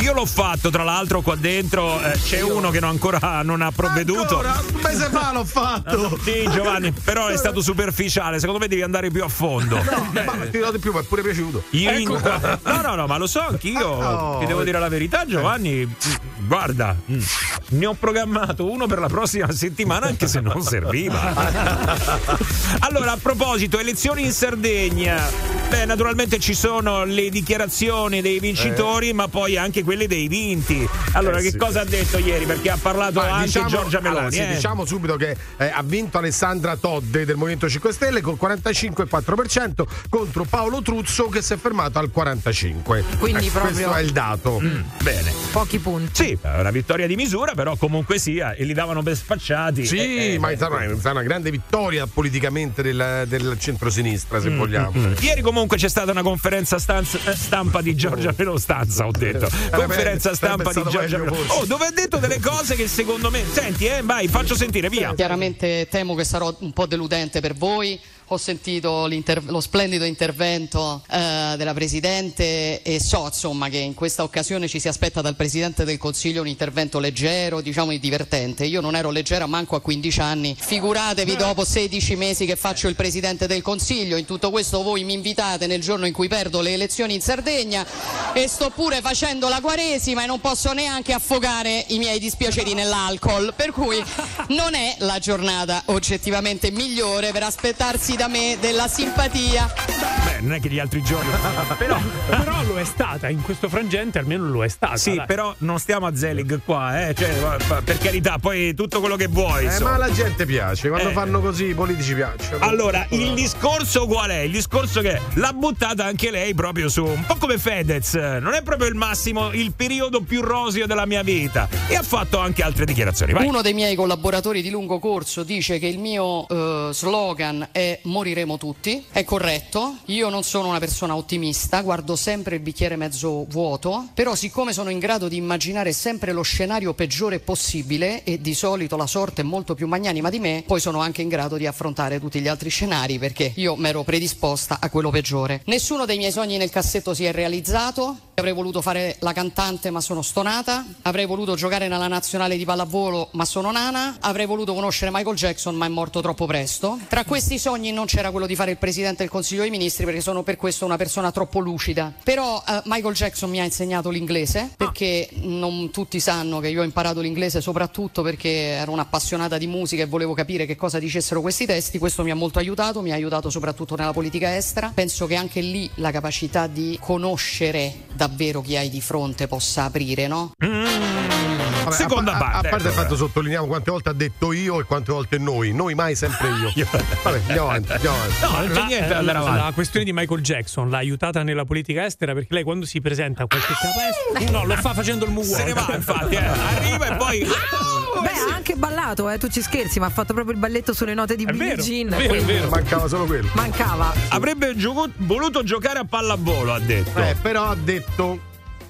Io l'ho fatto, tra l'altro, qua dentro eh, c'è uno che non ancora non ha provveduto. Ancora? Un mese fa l'ho fatto. Sì, Giovanni, però è stato superficiale. Secondo me devi andare più a fondo. Ma ti dirò di più, mi è pure piaciuto. Io Ecco. No, no, no, ma lo so anch'io. Oh. Ti devo dire la verità, Giovanni. Guarda, mm, ne ho programmato uno per la prossima settimana, anche se non serviva. Allora, a proposito, elezioni in Sardegna. Beh, naturalmente ci sono le dichiarazioni dei vincitori, ma poi anche quelle dei vinti. Allora, Eh, che sì. cosa ha detto ieri? Perché ha parlato Ma anche diciamo- Giorgia Meloni. allora, sì, eh. diciamo subito che eh, ha vinto Alessandra Todde del Movimento 5 Stelle col 45,4% contro Paolo Truzzo che si è fermato al 45%. Quindi proprio- Questo è il dato. Mm, bene. Pochi punti. Sì, è una vittoria di misura, però comunque sia, e li davano per spacciati. Sì, Eh, eh, ma eh, sarà, sarà una grande vittoria politicamente del, del centrosinistra, se vogliamo. Ieri comunque c'è stata una conferenza stanza- eh, stampa di Giorgia Meloni, stanza ho detto, conferenza meglio, stampa sarebbe di Giorgia forse. Oh, dove ha detto delle cose che secondo me, senti, eh, vai, faccio sentire, via. Chiaramente temo che sarò un po' deludente per voi. Ho sentito lo splendido intervento eh, della Presidente e so insomma che in questa occasione ci si aspetta dal Presidente del Consiglio un intervento leggero, diciamo divertente. Io non ero leggera manco a 15 anni, figuratevi dopo 16 mesi che faccio il Presidente del Consiglio. In tutto questo voi mi invitate nel giorno in cui perdo le elezioni in Sardegna e sto pure facendo la Quaresima e non posso neanche affogare i miei dispiaceri nell'alcol. Per cui non è la giornata oggettivamente migliore per aspettarsi da me della simpatia. Beh, non è che gli altri giorni. però, Però lo è stata, in questo frangente almeno lo è stata. sì, dai. però non stiamo a Zelig qua, eh. Cioè, per carità, poi tutto quello che vuoi. Eh, ma alla gente piace, quando Eh. fanno così i politici piacciono. Allora, il discorso qual è? Il discorso che l'ha buttata anche lei proprio su un po' come Fedez, non è proprio il massimo, il periodo più roseo della mia vita. E ha fatto anche altre dichiarazioni. Vai. Uno dei miei collaboratori di lungo corso dice che il mio eh, slogan è moriremo tutti. È corretto. Io non sono una persona ottimista, guardo sempre il bicchiere mezzo vuoto, però siccome sono in grado di immaginare sempre lo scenario peggiore possibile e di solito la sorte è molto più magnanima di me, poi sono anche in grado di affrontare tutti gli altri scenari perché io mi ero predisposta a quello peggiore. Nessuno dei miei sogni nel cassetto si è realizzato, avrei voluto fare la cantante ma sono stonata, avrei voluto giocare nella nazionale di pallavolo ma sono nana, avrei voluto conoscere Michael Jackson ma è morto troppo presto. Tra questi sogni non c'era quello di fare il presidente del Consiglio dei Ministri perché sono per questo una persona troppo lucida. Però eh, Michael Jackson mi ha insegnato l'inglese perché non tutti sanno che io ho imparato l'inglese soprattutto perché ero un'appassionata di musica e volevo capire che cosa dicessero questi testi. Questo mi ha molto aiutato, mi ha aiutato soprattutto nella politica estera. Penso che anche lì la capacità di conoscere davvero chi hai di fronte possa aprire, no? Vabbè, Seconda a, a- parte, A parte il fatto sottolineiamo quante volte ha detto io e quante volte noi. Noi mai sempre io. Vabbè, andiamo avanti, andiamo avanti. No, non c'è La- niente da andare la, avanti. la questione di Michael Jackson l'ha aiutata nella politica estera perché lei quando si presenta a qualche estera no, lo fa facendo il moonwalk. Se ne va, infatti, eh. arriva e poi. Beh, ha anche ballato, eh, tu ci scherzi, ma ha fatto proprio il balletto sulle note di È Billie vero, Jean. è vero, è vero. Mancava solo quello. Mancava. Avrebbe gioco- voluto giocare a pallavolo, ha detto. Eh, però ha detto.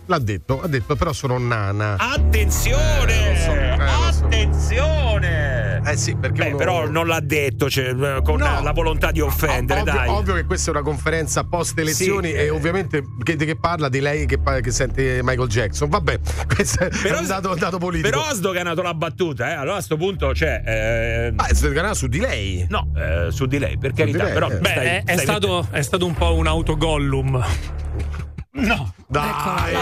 L'ha detto, ha detto, però sono nana. Attenzione! Attenzione! Eh sì, perché Beh, uno- però non l'ha detto cioè, eh, con No. la volontà di offendere, ovvio, dai. ovvio che questa è una conferenza post elezioni Sì. e ovviamente che, che parla di lei che, che sente Michael Jackson. Vabbè, questo è Però- un dato, un dato politico. Però ha sdoganato la battuta, eh. Allora a sto punto c'è. Eh, Ma si sdogana su di lei. no, eh, su di lei, per carità. lei, però eh. Beh, stai- è, è stai stato, è stato un po' un autogollum. No. Dai,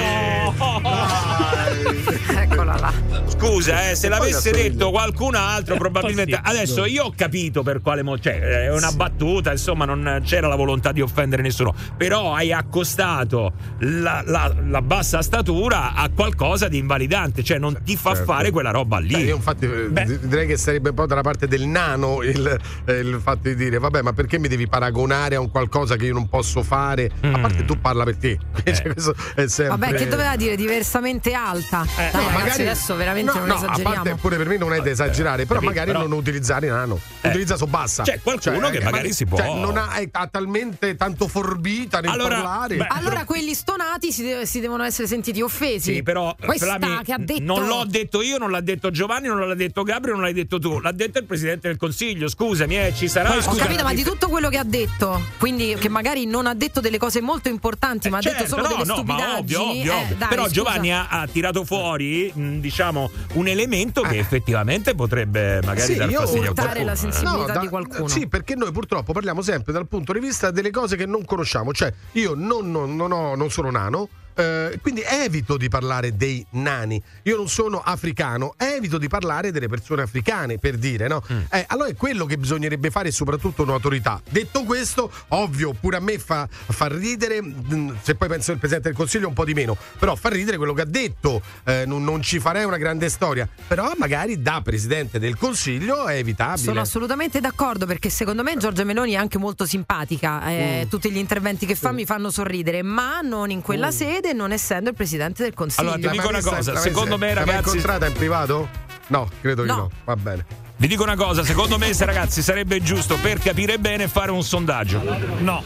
Eccola là. Scusa, eh, se l'avesse detto qualcun altro, probabilmente. Possibile. Adesso io ho capito per quale motivo. Cioè, è una battuta, insomma, non c'era la volontà di offendere nessuno. Però hai accostato la, la- la bassa statura a qualcosa di invalidante, cioè non ti fa Certo. fare quella roba lì. Beh, io infatti eh, di- direi che sarebbe un po' dalla parte del nano il, eh, il fatto di dire vabbè ma perché mi devi paragonare a un qualcosa che io non posso fare a parte tu parla per te Cioè, questo è sempre Vabbè, che doveva dire diversamente alta? Dai, No, ragazzi, magari- adesso veramente no, non no, esageriamo. a parte pure per me non è da esagerare però capito, magari però- non utilizzare nano utilizza su bassa C'è qualcuno che eh, magari si può- cioè, non ha, è ha talmente tanto forbita nel Allora, parlare beh, Allora quelli stonati si, deve- si devono essere sentiti offesi. Sì, però Questa Flami, che ha detto non l'ho detto io, non l'ha detto Giovanni, non l'ha detto Gabriele, non l'hai detto tu, l'ha detto il presidente del consiglio. Scusami, eh, ci sarà. Ho capito, ma di tutto quello che ha detto, quindi che magari non ha detto delle cose molto importanti, ma ha detto Certo, solo no, delle no, ma stupidaggini. ovvio, ovvio, eh, dai, Però scusa. Giovanni ha, ha tirato fuori, mh, diciamo, un elemento che effettivamente potrebbe magari Sì, dar io- fastidio a qualcuno. la eh. sensibilità da- di qualcuno. Sì, perché noi purtroppo parliamo sempre dal punto di vista delle cose che non conosciamo. Cioè, io non, non- non ho- non sono nano. Eh, quindi evito di parlare dei nani. Io non sono africano, evito di parlare delle persone africane, per dire, no? Mm. Eh, allora è quello che bisognerebbe fare, soprattutto un'autorità. Detto questo, ovvio, pure a me fa, fa ridere, mh, se poi penso il Presidente del Consiglio un po' di meno, però fa ridere quello che ha detto. eh, non, non ci farei una grande storia, però magari da Presidente del Consiglio è evitabile. Sono assolutamente d'accordo perché secondo me Giorgia Meloni è anche molto simpatica. eh, Mm. Tutti gli interventi che fa mi fanno sorridere, ma non in quella sede, non essendo il presidente del Consiglio. Allora, ti dico una cosa, secondo me, l'hai ragazzi- incontrata in privato? No, credo di No. no. Va bene. Vi dico una cosa, secondo me, se ragazzi, sarebbe giusto per capire bene fare un sondaggio. No.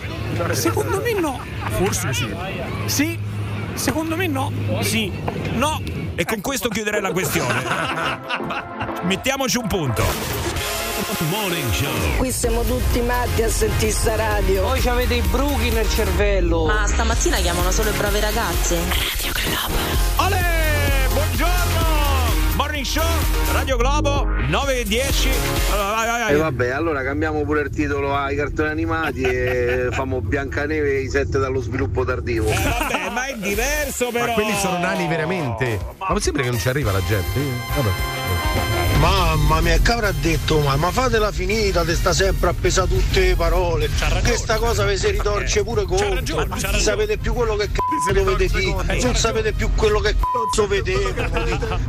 Secondo me no. Forse sì. Sì. Secondo me no. Sì. No. E con questo chiuderei la questione. Mettiamoci un punto. Morning Show. Qui siamo tutti matti a sentire sta radio. Poi avete i bruchi nel cervello. Ma stamattina chiamano solo brave ragazze. Ole! Buongiorno! Morning Show, Radio Globo, 9 e 10. Allora, vai, vai, vai. E vabbè, allora cambiamo pure il titolo ai cartoni animati e famo Biancaneve e i sette dallo sviluppo tardivo. Eh, vabbè, ma è diverso però. Ma quelli sono nani veramente. Ma non sembra che non ci arriva la gente? Vabbè. Mamma mia, che avrà detto mai? Ma fatela finita, te sta sempre appesa tutte le parole. Questa cosa vi si ritorce pure contro. ragione, non ragione. sapete più quello che cazzo dovete dire, non sapete più quello che cazzo vedete.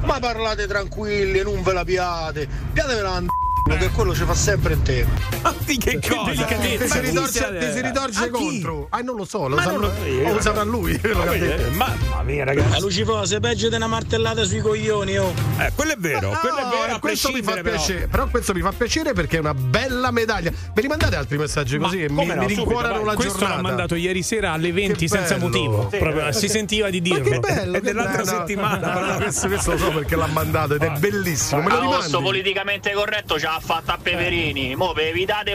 Ma parlate tranquilli, non ve la piate. Piatevela a culo, che quello ci fa sempre in te. Ma di che cosa? Ti si ritorce, Ma chi ti si ritorce A chi? contro. Ah, non lo so, lo Ma sa, non lo- lo saprà lui. detto. Mamma mia, ragazzi. La Lucifosa è peggio di una martellata sui coglioni, oh. Eh, quello è vero, quello è No, vero. questo mi fa però. piacere, però. questo mi fa piacere perché è una bella medaglia. Mi rimandate altri messaggi così che mi, come no, mi rincuorano la Questo giornata. l'ha mandato ieri sera alle 20 Che senza bello. motivo. Sì, Proprio, eh. si sentiva di dirlo. Ma che bello, È dell'altra settimana. No, no, questo, questo lo so perché l'ha mandato ed è bellissimo. Me lo rimandi? politicamente corretto ce fatta a Peperini. Mo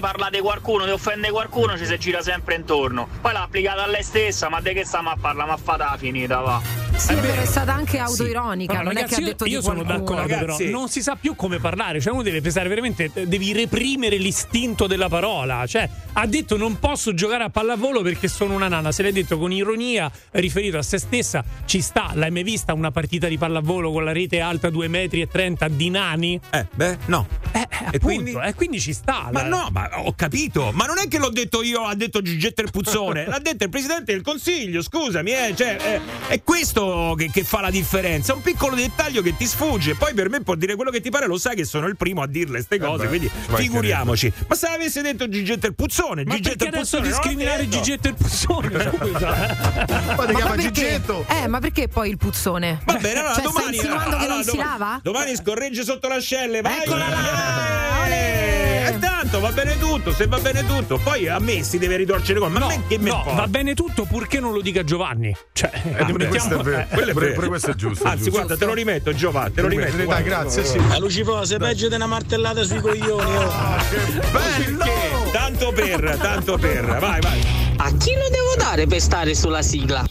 parlare di qualcuno, di offendere qualcuno, ci si gira sempre intorno. Poi l'ha applicata a lei stessa, ma di che stiamo a parlare? Ma fata finita, va. Sì, è vero, è stata anche autoironica, Però, non è ragazzi, che ha io- detto io, di sono d'accordo, però Ragazzi. non si sa più come parlare, cioè uno deve pensare veramente, eh, devi reprimere l'istinto della parola. Cioè, ha detto non posso giocare a pallavolo perché sono una nana. Se l'ha detto con ironia, riferito a se stessa, ci sta. L'hai mai vista una partita di pallavolo con la rete alta 2,30 metri e 30 di nani? Eh, beh, no. Eh, E appunto, quindi? eh, quindi ci sta. Ma la- no, ma ho capito. Ma non è che l'ho detto io, ha detto Giugietto il Puzzone. L'ha detto il presidente del consiglio, scusami, eh, cioè, eh, è questo che, che fa la differenza. È un piccolo dettaglio che ti sfugge. Poi per me può dire quello che ti pare, lo sai che sono il primo a dirle ste cose. beh, quindi figuriamoci. Ma se avesse detto Giugietto il Puzzone, Ma perché il Puzzone. discriminare. Gigetto il Puzzone? Scusa. Ma ti Ma chiama perché? Gigetto? Eh, ma perché poi il puzzone? Va bene, allora cioè, domani. stai insinuando che allora, non si domani- lava? Domani scorregge sotto l'ascelle, vai! Eccola là! Eh, E tanto va bene tutto, se va bene tutto. Poi a me si deve ritorcere con. Ma a me che me no, importa? va bene tutto purché non lo dica Giovanni. Cioè, Eh, questo è vero. Eh, quello è Pure- vero. pure questo è giusto. Anzi, giusto. guarda, te lo rimetto, Giovanni, te lo rimetto. Dai, guarda. grazie, sì. La Lucifosa è peggio di una martellata sui coglioni, oh. Bello! Tanto per, tanto per. Vai, vai. A chi lo devo dare per stare sulla sigla?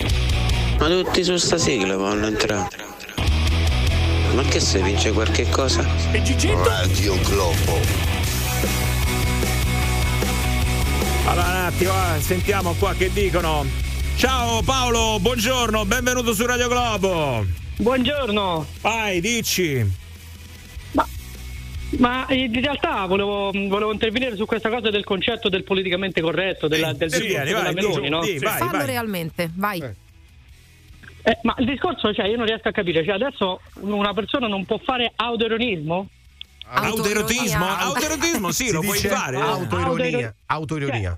Ma tutti su sta sigla vanno entrare. Ma che se vince qualche cosa? E Gigetto? Radio Globo. Attimo, eh, sentiamo qua che dicono. Ciao Paolo, buongiorno, benvenuto su Radio Globo. Buongiorno. Vai, dici. Ma in realtà volevo, volevo intervenire su questa cosa del concetto del politicamente corretto, della, del sì, discorso vai, della di Meloni, no? di, vai, Fallo vai. realmente, vai. Eh, ma il discorso, cioè, io non riesco a capire, cioè adesso una persona non può fare autoironismo? Autoerotismo? Autoerotismo, sì, Si lo puoi fare. Autoironia. Autoironia.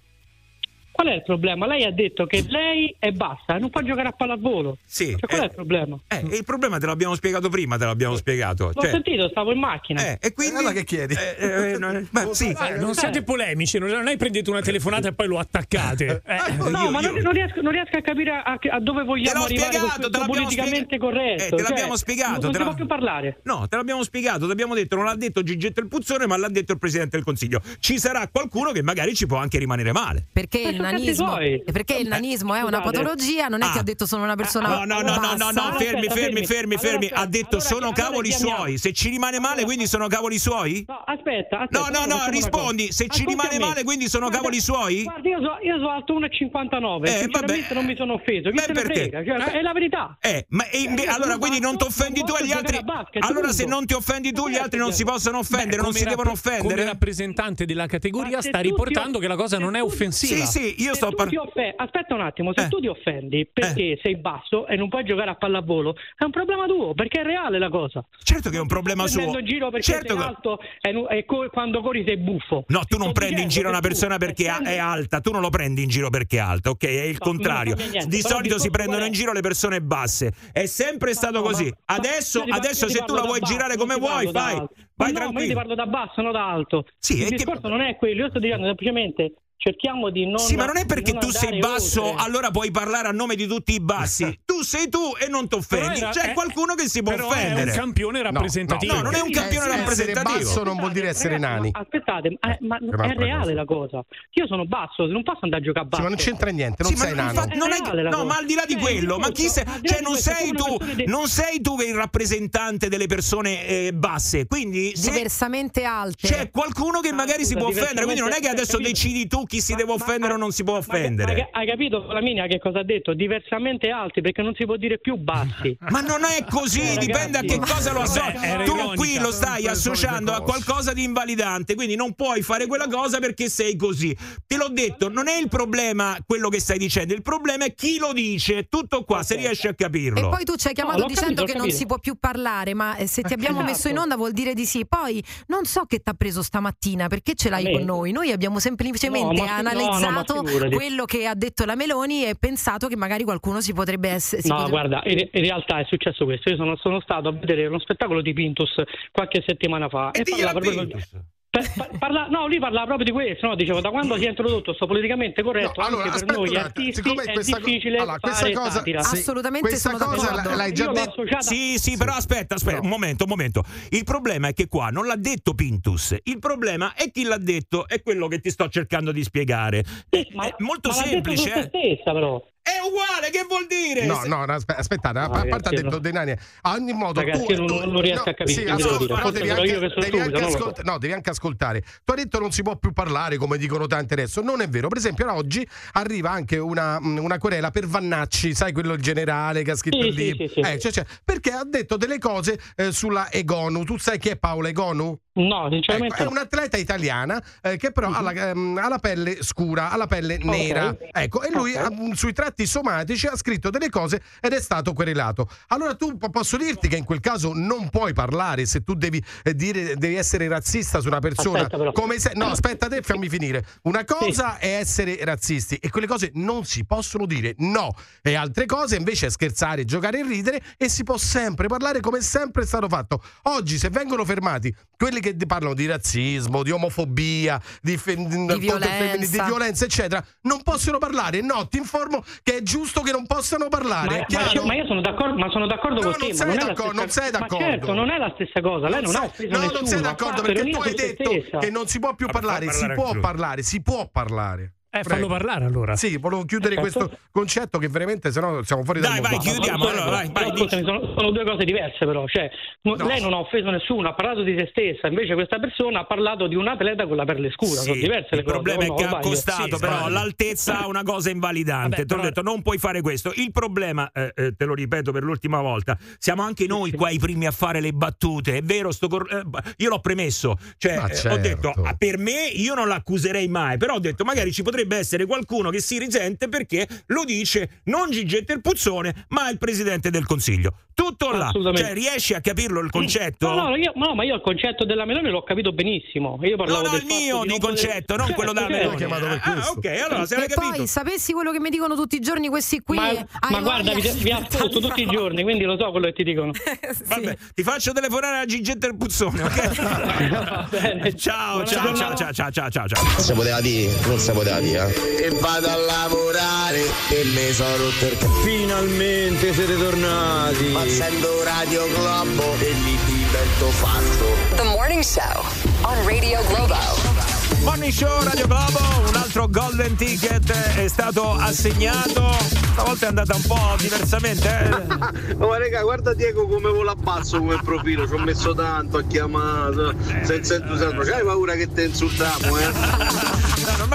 Qual è il problema? Lei ha detto che lei è bassa, non può giocare a pallavolo. Sì. Cioè, qual è il problema? Eh, il problema te l'abbiamo spiegato prima, te l'abbiamo spiegato. L'ho Cioè, sentito, stavo in macchina. eh, e quindi. Allora che chiedi? Eh, eh, no, ma sì. Eh, non siate polemici, non, non è prendete una telefonata e poi lo attaccate. Eh, No, io- ma non, io- non riesco, non riesco a capire a, a dove Te vogliamo l'ho arrivare spiegato, con politicamente spiega- corretto. Eh, te cioè, l'abbiamo spiegato. Non te la- può più parlare. No, te l'abbiamo spiegato, ti abbiamo detto, non l'ha detto Gigetto il Puzzone, ma l'ha detto il Presidente del Consiglio. Ci sarà qualcuno che magari ci può anche rimanere male. Perché nanismo, suoi. perché il nanismo è una patologia, non è che Ah. ha detto sono una persona No, no, no, no, no, no, bassa. fermi, fermi, fermi. fermi, Ha detto allora- sono cavoli suoi. Se ci rimane male, quindi sono cavoli suoi? No, aspetta, aspetta. No, no, no, rispondi. Se ci rimane male, quindi sono Guarda- cavoli suoi? Guarda, io so, io so alto 1,59. Eh, Sinceramente vabbè. non mi sono offeso. Chi Beh, perché? frega? Cioè, È la verità. Eh, ma e inve- Eh, allora quindi non ti offendi tu e gli altri. basket, Allora se non ti offendi tu, gli altri non si possono offendere, non come si devono Come offendere. rappresentante della categoria sta riportando che la cosa non è offensiva. Sì, sì, io Se sto parlando. offe- Aspetta un attimo, se Eh. tu ti offendi perché sei basso e non puoi giocare a pallavolo, è un problema tuo, perché è reale la cosa. Certo che è un problema suo. in giro perché Certo sei che- alto e, nu- e co- quando corri sei buffo. No, tu non prendi in giro una che tu persona perché è alta, tu non lo prendi in giro perché è alta, ok? È il No, contrario. niente, Di solito si discorso prendono in giro le persone basse. È sempre stato no, così. ma- Adesso, ma adesso se tu la vuoi basso, girare come vuoi, da vai. no, ma io ti tranquillo. parlo da basso, non da alto. Sì, il è che- discorso non è quello, io sto dicendo semplicemente cerchiamo di non Sì, ma non è perché non tu sei basso, oltre. allora puoi parlare a nome di tutti i bassi. tu sei tu e non ti offendi. C'è è- qualcuno che si può però offendere. è un campione rappresentativo. No, non è un campione Essere rappresentativo. basso non vuol dire essere Ragazzi, nani. ma aspettate, eh, ma è un'altra reale cosa. la cosa. Io sono basso, non posso andare a giocare a Sì, basket. ma non c'entra niente, non Sì, sei nano. infatti non è no, cosa. ma al di là di Eh, quello, ma chi discorso, sei? Cioè, non sei tu, non sei tu che il rappresentante delle persone eh, basse. Quindi diversamente alte. c'è qualcuno che magari si può offendere, quindi non è che adesso decidi tu chi si deve offendere o non si può Ma offendere. hai capito Flaminia che cosa ha detto? Diversamente alti perché non si può dire più bassi. Ma non è così, Eh, dipende a che ragazzi. cosa lo associ. Tu qui lo stai associando a qualcosa di invalidante, quindi non puoi fare quella cosa perché sei così. Te l'ho detto, non è il problema quello che stai dicendo, il problema è chi lo dice. Tutto qua, se riesci a capirlo. E poi tu ci hai chiamato No, dicendo capito, che non si può più parlare, ma eh, se ti abbiamo Esatto. messo in onda vuol dire di sì. Poi non so che ti ha preso stamattina, perché ce l'hai con noi? Noi abbiamo semplicemente No, no, no, ma analizzato figurati. quello che ha detto la Meloni e pensato che magari qualcuno si potrebbe essere. si No, potrebbe- guarda, in, in realtà è successo questo. Io sono, sono stato a vedere uno spettacolo di Pintus qualche settimana fa. E digliela parlava proprio- Pintus. parla- no, lui parlava proprio di questo. No? Diceva da quando si è introdotto questo politicamente corretto, No, allora, anche per aspetta noi artisti è questa co- difficile allora, questa fare cosa- satira. sì, Assolutamente questa sono cosa d'accordo. l'hai già detto. associata- Sì, sì, però aspetta, aspetta, un momento, un momento. Il problema è che qua non l'ha detto Pintus. Il problema è chi l'ha detto, è quello che ti sto cercando di spiegare. È, Ma- è molto ma l'ha detto semplice. su se eh. stessa, però. È uguale, che vuol dire? No, no, no, aspe- aspettate, a No, parte ha ragazzi, detto no. Denani, a ogni modo Ragazzi, tu, io non- tu- non riesco no, a capire, sì, ascolta, Forse devi anche, devi anche so. ascolta- no, devi anche ascoltare. Tu hai detto non si può più parlare, come dicono tanti adesso. Non è vero. Per esempio, oggi arriva anche una, una querela per Vannacci, sai quello il generale che ha scritto Sì, il sì, sì, sì. Eh, cioè, cioè, perché ha detto delle cose eh, sulla Egonu. Tu sai chi è Paola Egonu? No, sinceramente Ecco, è no. Mhm. un'atleta italiana eh, che però ha, la, ehm, ha la pelle scura, ha la pelle nera. Ecco, e lui Ok. ha- sui tratti somatici ha scritto delle cose ed è stato querelato. Allora tu po- posso dirti che in quel caso non puoi parlare se tu devi eh, dire devi essere razzista su una persona Aspetta, come se No, aspetta te, fammi finire. Una cosa è essere razzisti e quelle cose non si possono dire no. E altre cose invece è scherzare, giocare e ridere e si può sempre parlare come è sempre stato fatto. Oggi se vengono fermati quelli che di- parlano di razzismo, di omofobia, di, fe- il violenza. di violenza, eccetera, non possono parlare. No, ti informo che è giusto che non possano parlare. Ma, ma ma io sono d'accordo, ma sono d'accordo No, con te. non ma sei non, stessa- non sei d'accordo. Ma certo, non è la stessa cosa. Lei non, ha sei- no, nessuno. non sei d'accordo perché tu hai detto stessa. che non si può più parlare, si può parlare, si può parlare. Eh, fallo parlare allora. Sì, volevo chiudere Certo. questo concetto che veramente sennò siamo fuori Dai, dal vai, mondo. chiudiamo. Allora, vai, però, vai, scusami, sono, sono due cose diverse però. Cioè, no-. Lei non ha offeso nessuno, ha parlato di se stessa, invece questa persona ha parlato di un atleta con la pelle scura. Sì, sono diverse le il cose. problema o è che ha costato Sì, però sbaglio. l'altezza una cosa invalidante. Vabbè, l'ho però- detto, non puoi fare questo. Il problema, eh, eh, te lo ripeto per l'ultima volta, siamo anche noi qua i primi a fare le battute. È vero, sto cor- eh, io l'ho premesso. Cioè, eh, ho certo. detto, ah, per me io non l'accuserei mai, però ho detto magari ci potrebbe essere qualcuno che si risente perché lo dice non Gigi Terpuzzone, ma il Presidente del Consiglio. Tutto là. Cioè, riesci a capirlo il concetto? No, no, io, no, ma io il concetto della Meloni l'ho capito benissimo. Io No, parlavo no, del il fatto mio di di non poter- concetto, non Certo, quello della certo. Meloni. chiamato per Ah, questo. ok, allora se l'hai capito. poi sapessi quello che mi dicono tutti i giorni questi qui. Ma, ma guarda, vi, vi ascolto tutti i giorni, quindi lo so quello che ti dicono. Sì. Vabbè, ti faccio telefonare a Gigetta il Puzzone, ok? ciao, ciao, ciao, ciao, ciao, ciao, ciao. Si poteva dire, non si poteva dire. Eh. E vado a lavorare e mi sono rotto il c***o. Finalmente siete tornati. Facendo Radio Globo e mi divento fatto. The Morning Show on Radio Globo. Morning Show Radio Globo, un altro golden ticket è stato assegnato. Stavolta è andata un po' diversamente. eh. Ma raga, guarda Diego come vola basso come profilo, ci ho messo tanto, ha chiamato, senza entusiasmo. C'hai paura che te insultiamo, eh?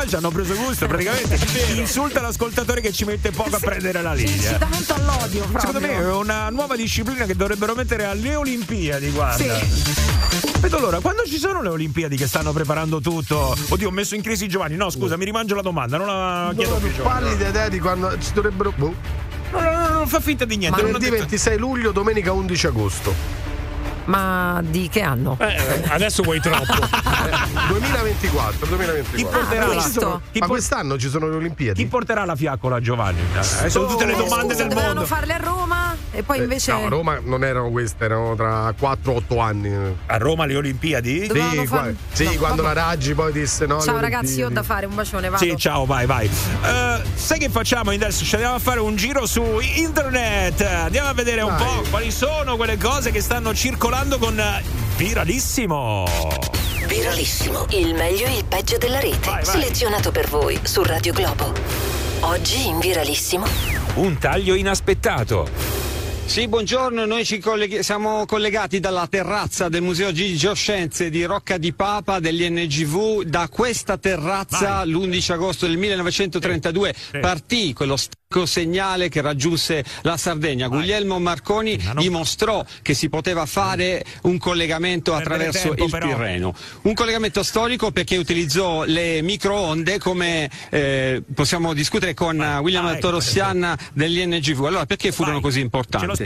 Ormai ci hanno preso gusto, praticamente. Insulta l'ascoltatore che ci mette poco a prendere la linea. Incitamento all'odio. Proprio. Secondo me è una nuova disciplina che dovrebbero mettere alle Olimpiadi, guarda. Vedo allora, quando ci sono le Olimpiadi che stanno preparando tutto? Oddio, ho messo in crisi Giovanni. No, scusa, mi rimangio la domanda, non la chiedo più. Giovanni. Parli di idea di quando ci dovrebbero. Boh. No, no, no, no, non fa finta di niente. Venerdì detto- 26 luglio, domenica 11 agosto. Ma di che anno? Eh, adesso vuoi troppo. 2024, 2024. Chi porterà Ah, la- questo. chi Ma por- quest'anno ci sono le Olimpiadi? Chi porterà la fiaccola a Giovanni? Eh, sono tutte le domande Scusa, del dovevano mondo. farle a Roma e poi Eh, invece. No, a Roma non erano queste, erano tra 4-8 anni. A Roma le Olimpiadi? Dovevano Sì, far- qua- sì, no, quando vabbè. la Raggi poi disse no. Ciao ragazzi, io ho da fare un bacione, vado. Sì, ciao, vai, vai. Eh, sai che facciamo adesso? Ci andiamo a fare un giro su internet. Andiamo a vedere un Dai. po' quali sono quelle cose che stanno circolando con eh, viralissimo. Viralissimo. Il meglio e il peggio della rete. Vai, vai. Selezionato per voi su Radio Globo. Oggi in Viralissimo. Un taglio inaspettato. Sì, buongiorno, noi ci colleghi- siamo collegati dalla terrazza del Museo Gigi Gioscenze di Rocca di Papa degli NGV. Da questa terrazza l'11 agosto del 1932 partì quello stacco segnale che raggiunse la Sardegna. Guglielmo Marconi dimostrò che si poteva fare un collegamento attraverso tempo, il però. Tirreno. Un collegamento storico perché utilizzò le microonde come eh, possiamo discutere con eh, William Ah, ecco, Altorossian degli NGV. Allora perché furono così importanti?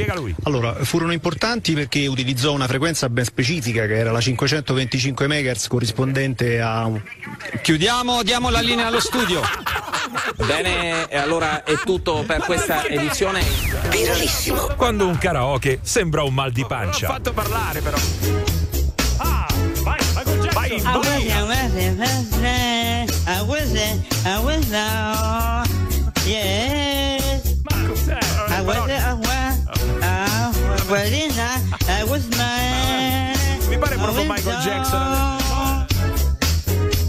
Allora, furono importanti perché utilizzò una frequenza ben specifica che era la 525 MHz corrispondente a. Chiudiamo, diamo la linea allo studio. Bene, e allora è tutto per questa edizione. Viralissimo. Quando un karaoke sembra un mal di pancia. fatto parlare però. vai, vai, I was I was in business. I was in, I was now. Yes. I was I Mi pare proprio Michael Jackson.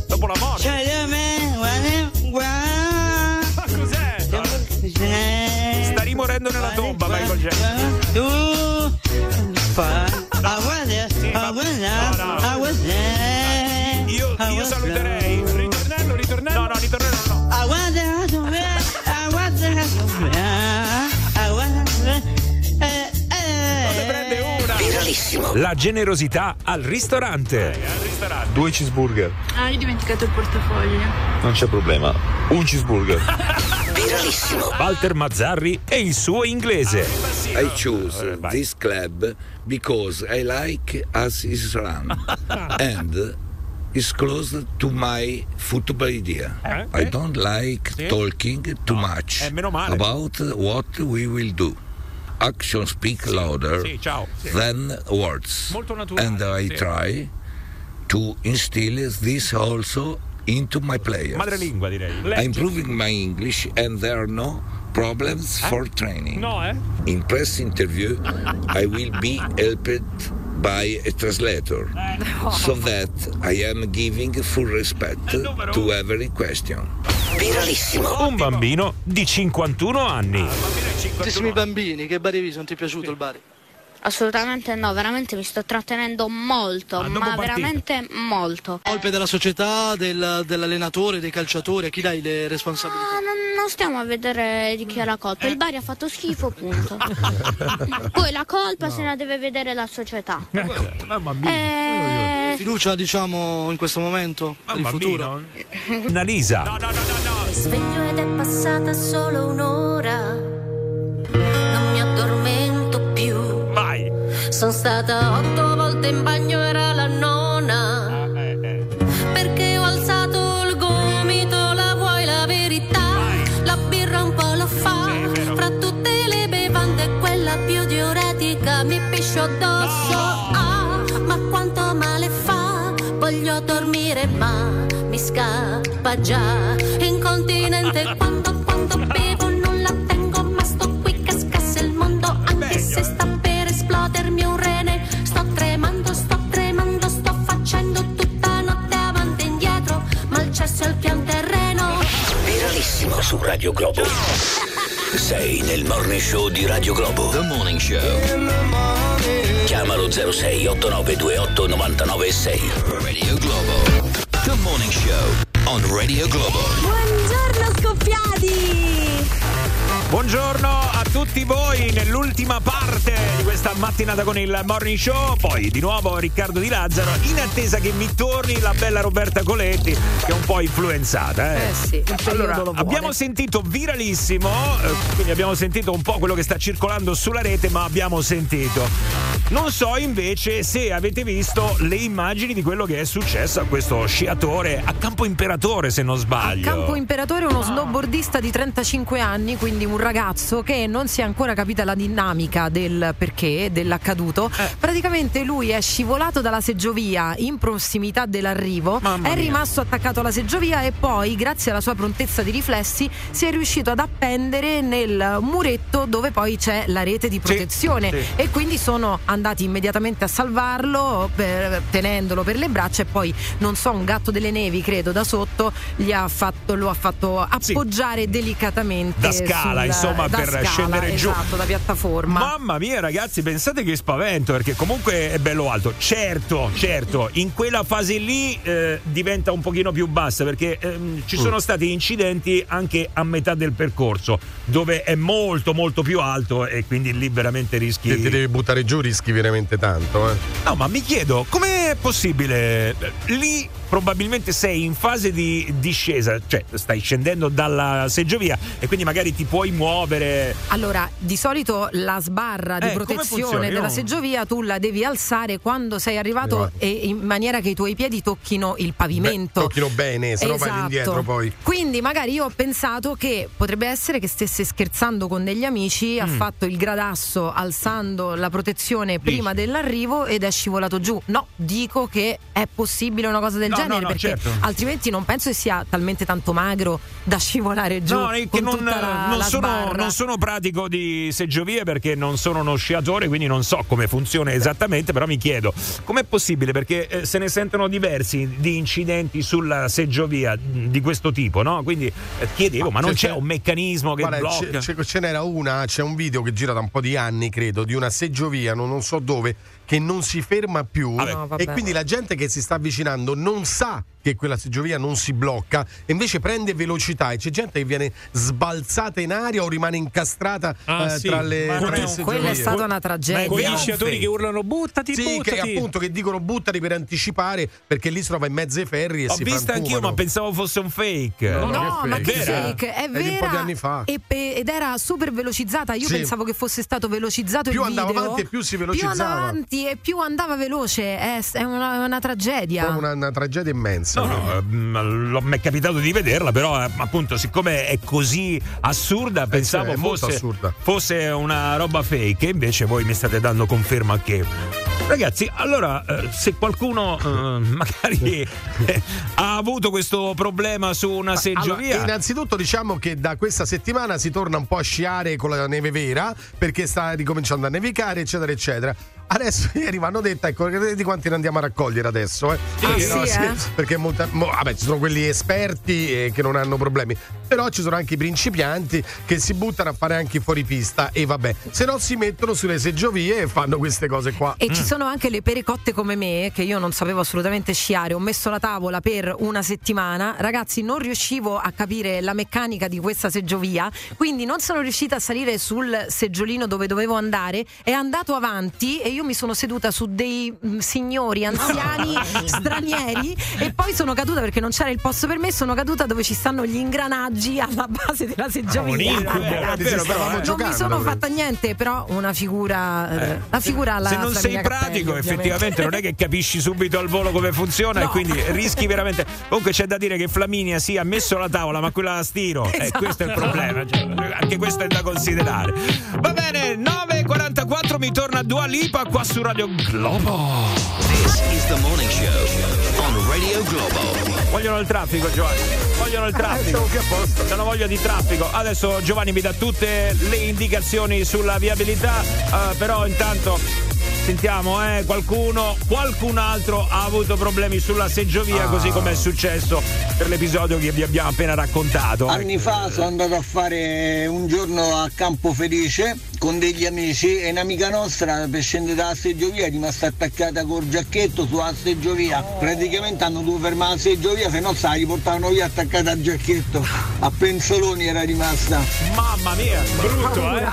Dopo la morte. Ma cos'è? Sta rimorendo nella tomba Michael Jackson. Was there, I was there. Io, io saluterei. La generosità al ristorante. Due cheeseburger. Ah, io ho dimenticato il portafoglio. Non c'è problema. Un cheeseburger. Viralissimo. Walter Mazzarri e il suo inglese. I choose this club because I like as is run and is close to my football idea. Eh? I don't like Sì? talking too much eh, meno male. about what we will do. Action speak louder Sì. Sì. than words. And I sì. try to instill this also into my players. Madrelingua direi. I'm improving my English and there are no problems for training. No, eh? In press interview, I will be helped by a translator so that I am giving full respect to every question. Viralissimo. Un bambino di 51 anni. Tantissimi bambini, che bar hai visto? Non ti è piaciuto il bar? Assolutamente no, veramente mi sto trattenendo molto, Ah, ma veramente molto. Colpe della società, del- dell'allenatore, dei calciatori, a chi dai le responsabilità? Ah, non, non stiamo a vedere di chi è la colpa, il Bari ha fatto schifo, punto. Poi la colpa se la deve vedere la società. Eh, Fiducia, diciamo, in questo momento, per il futuro? Annalisa. Sveglio ed è passata solo un'ora. Non mi addormento. Sono stata otto volte in bagno, era la nona. Perché ho alzato il gomito, la vuoi la verità? La birra un po' lo fa. Fra tutte le bevande, quella più diuretica mi piscio addosso. Ah, ma quanto male fa? Voglio dormire, ma mi scappa già. Incontinente quando, quando bevo non la tengo, ma sto qui che scassa il mondo. Anche se sta Viralissimo su Radio Globo. Sei nel morning show di Radio Globo. The Morning Show. Chiamalo 06 8928 996. Radio Globo. The Morning Show on Radio Globo. Buongiorno scoppiati! Buongiorno a tutti voi nell'ultima parte di questa mattinata con il Morning Show. Poi di nuovo Riccardo Di Lazzaro, in attesa che mi torni la bella Roberta Coletti, che è un po' influenzata. Eh, Eh sì, allora, abbiamo sentito viralissimo, eh, quindi abbiamo sentito un po' quello che sta circolando sulla rete, ma abbiamo sentito. Non so invece se avete visto le immagini di quello che è successo a questo sciatore a Campo Imperatore, se non sbaglio. Campo Imperatore è uno snowboardista di 35 anni, quindi un ragazzo che non si è ancora capita la dinamica del perché, dell'accaduto. Eh. Praticamente lui è scivolato dalla seggiovia in prossimità dell'arrivo, è mia. rimasto attaccato alla seggiovia e poi, grazie alla sua prontezza di riflessi, si è riuscito ad appendere nel muretto dove poi c'è la rete di protezione sì. e quindi sono andati immediatamente a salvarlo per- tenendolo per le braccia e poi non so un gatto delle nevi credo da sotto gli ha fatto, lo ha fatto appoggiare delicatamente Da scala, insomma, da per scala, scendere giù. esatto, da piattaforma Mamma mia, ragazzi, pensate che spavento, perché comunque è bello alto. Certo, certo, in quella fase lì eh, diventa un pochino più bassa, perché ehm, ci sono stati incidenti anche a metà del percorso, dove è molto, molto più alto e quindi lì veramente rischi. Se ti devi buttare giù rischi veramente tanto, eh. No, ma mi chiedo, com'è possibile? Lì probabilmente sei in fase di discesa, cioè stai scendendo dalla seggiovia e quindi magari ti puoi muovere. Allora, di solito la sbarra di Eh, protezione della seggiovia tu la devi alzare quando sei arrivato Arrivato. e in maniera che i tuoi piedi tocchino il pavimento. Tocchino bene, se no vai Esatto. indietro poi. Quindi magari io ho pensato che potrebbe essere che stesse scherzando con degli amici, ha Mm. fatto il gradasso alzando la protezione prima dell'arrivo ed è scivolato giù. No, dico che è possibile una cosa del No, genere no, no, perché certo. altrimenti non penso che sia talmente tanto magro da scivolare giù. No, che con non, tutta la- non la sono, non sono pratico di seggiovie perché non sono uno sciatore, quindi non so come funziona esattamente, però mi chiedo com'è possibile perché eh, se ne sentono diversi di incidenti sulla seggiovia di questo tipo, no? Quindi eh, chiedevo, ma non c'è, un meccanismo che Guarda, blocca? c'è- c'è- ce n'era una, c'è un video che gira da un po' di anni, credo, di una seggiovia, non, non so dove, che non si ferma più. No, vabbè. e quindi la gente che si sta avvicinando non sa che quella seggiovia non si blocca e invece prende velocità e c'è gente che viene sbalzata in aria o rimane incastrata Ah, eh, sì, tra le, ma no, seggiovie. Quella è stata una tragedia. Quegli sciatori che urlano buttati, Sì, che buttati. appunto che dicono buttati per anticipare perché lì si trova in mezzo ai ferri e Ho si visto anch'io, ma pensavo fosse un fake. No, No, ma che Vera? fake, è È di un po' vera di anni fa. e ed era super velocizzata. Io Sì. pensavo che fosse stato velocizzato Più il andava video. avanti e più si Più velocizzava. andava avanti e più andava veloce. È, è una, una tragedia. Proprio una, una tragedia immensa. No, no, lo- mi è capitato di vederla, però eh, appunto, siccome è così assurda, pensavo è molto fosse, assurda. fosse una roba fake, invece voi mi state dando conferma che. Ragazzi, allora, eh, se qualcuno eh, magari eh, ha avuto questo problema su una seggiovia. Allora, innanzitutto diciamo che da questa settimana si torna un po' a sciare con la neve vera perché sta ricominciando a nevicare, eccetera, eccetera. Adesso ieri mi hanno detto, ecco, di quanti ne andiamo a raccogliere adesso? Eh? Ah, sì, eh? Perché molta- mo- vabbè, ci sono quelli esperti eh, che non hanno problemi, però ci sono anche i principianti che si buttano a fare anche i fuoripista e vabbè, se no si mettono sulle seggiovie e fanno queste cose qua. E ci sono anche le perecotte come me, che io non sapevo assolutamente sciare. Ho messo la tavola per una settimana. Ragazzi, non riuscivo a capire la meccanica di questa seggiovia, quindi non sono riuscita a salire sul seggiolino dove dovevo andare. È andato avanti e io mi sono seduta su dei mm, signori anziani stranieri e poi sono caduta perché non c'era il posto per me. Sono caduta dove ci stanno gli ingranaggi alla base della seggiovia. un incubo, vero, però, eh. non giocando, mi sono però. fatta niente, però una figura. eh, la figura alla se non sei pratico, ovviamente. effettivamente non è che capisci subito al volo come funziona e quindi rischi veramente. Comunque c'è da dire che Flaminia sì ha messo la tavola, ma quella a stiro. E Esatto. questo è il problema. cioè, anche questo è da considerare. Va bene, 9.44 mi torna Dua Lipa qua su Radio Globo. This is the morning show on Radio Globo. Vogliono il traffico, Giovanni. Vogliono il traffico. C'hanno voglia di traffico. Adesso Giovanni mi dà tutte le indicazioni sulla viabilità. eh, però intanto sentiamo, eh, qualcuno, qualcun altro ha avuto problemi sulla seggiovia, Ah. così come è successo per l'episodio che vi abbiamo appena raccontato. Anni fa sono andato a fare un giorno a Campo Felice con degli amici e un'amica nostra per scendere dalla seggiovia è rimasta attaccata col giacchetto sulla seggiovia. Praticamente hanno dovuto fermare la seggiovia, se no se la riportavano via attaccata al giacchetto. A penzoloni era rimasta. Mamma mia, brutto, eh?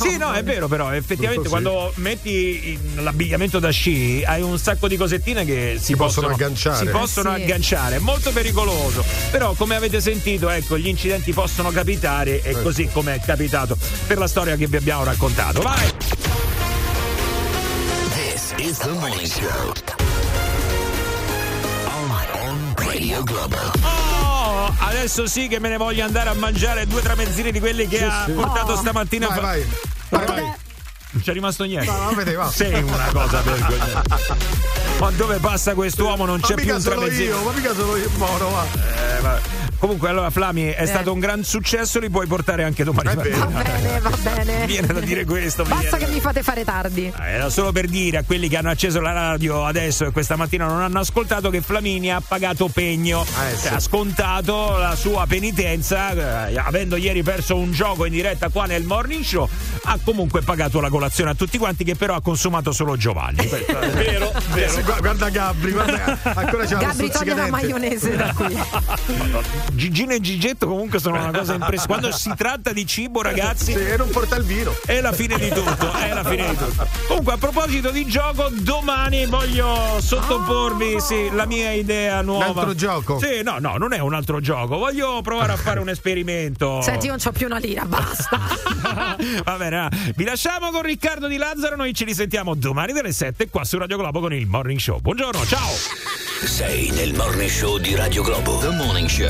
Sì, no, è vero, però effettivamente Brutto, sì. quando metti in- l'abbigliamento da sci hai un sacco di cosettine che si, Si possono agganciare. Si possono Eh sì. agganciare, è molto pericoloso. Però, come avete sentito, ecco, gli incidenti possono capitare e così come è capitato per la storia che vi abbiamo raccontato. Vai! This is the morning show on, on Radio Globo. Oh, adesso sì che me ne voglio andare a mangiare due tramezzini di quelli che ha portato Oh. stamattina. Vai, fa- vai. Vai, vai. Non c'è rimasto niente. No, no, vedi, va. Sei una cosa vergognosa. Ma dove passa quest'uomo non c'è ma più un tramezzino. io, ma mica sono io, Moro, va. Eh, vabbè. Comunque, allora, Flami, è stato un gran successo, li puoi portare anche domani. Va bene, va bene. Viene da dire questo. Basta viene. che mi fate fare tardi. Eh, Era solo per dire a quelli che hanno acceso la radio adesso e questa mattina non hanno ascoltato che Flaminia ha pagato pegno, Eh, sì. Cioè, ha scontato la sua penitenza, eh, avendo ieri perso un gioco in diretta qua nel morning show, ha comunque pagato la colazione a tutti quanti che però ha consumato solo Giovanni. È Vero, vero. Sì, gu- Guarda Gabri, guarda, ancora c'è Gabri toglie la maionese da qui. Gigino e Gigetto comunque sono una cosa impressionante. Quando si tratta di cibo, ragazzi, e non porta il vino. è la fine di tutto. È la fine di tutto. Comunque, a proposito di gioco, domani voglio sottoporvi sì, la mia idea nuova. Un altro gioco? Sì, no, no, non è un altro gioco. Voglio provare a fare un esperimento. Senti, io non c'ho più una lira, basta. Va bene, ah. vi lasciamo con Riccardo Di Lazzaro. Noi ci risentiamo domani dalle 7 qua su Radio Globo con il Morning Show. Buongiorno, ciao. Sei nel morning show di Radio Globo. The Morning Show.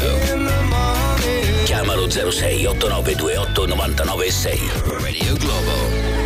Chiamalo 06 8928 996. Radio Globo.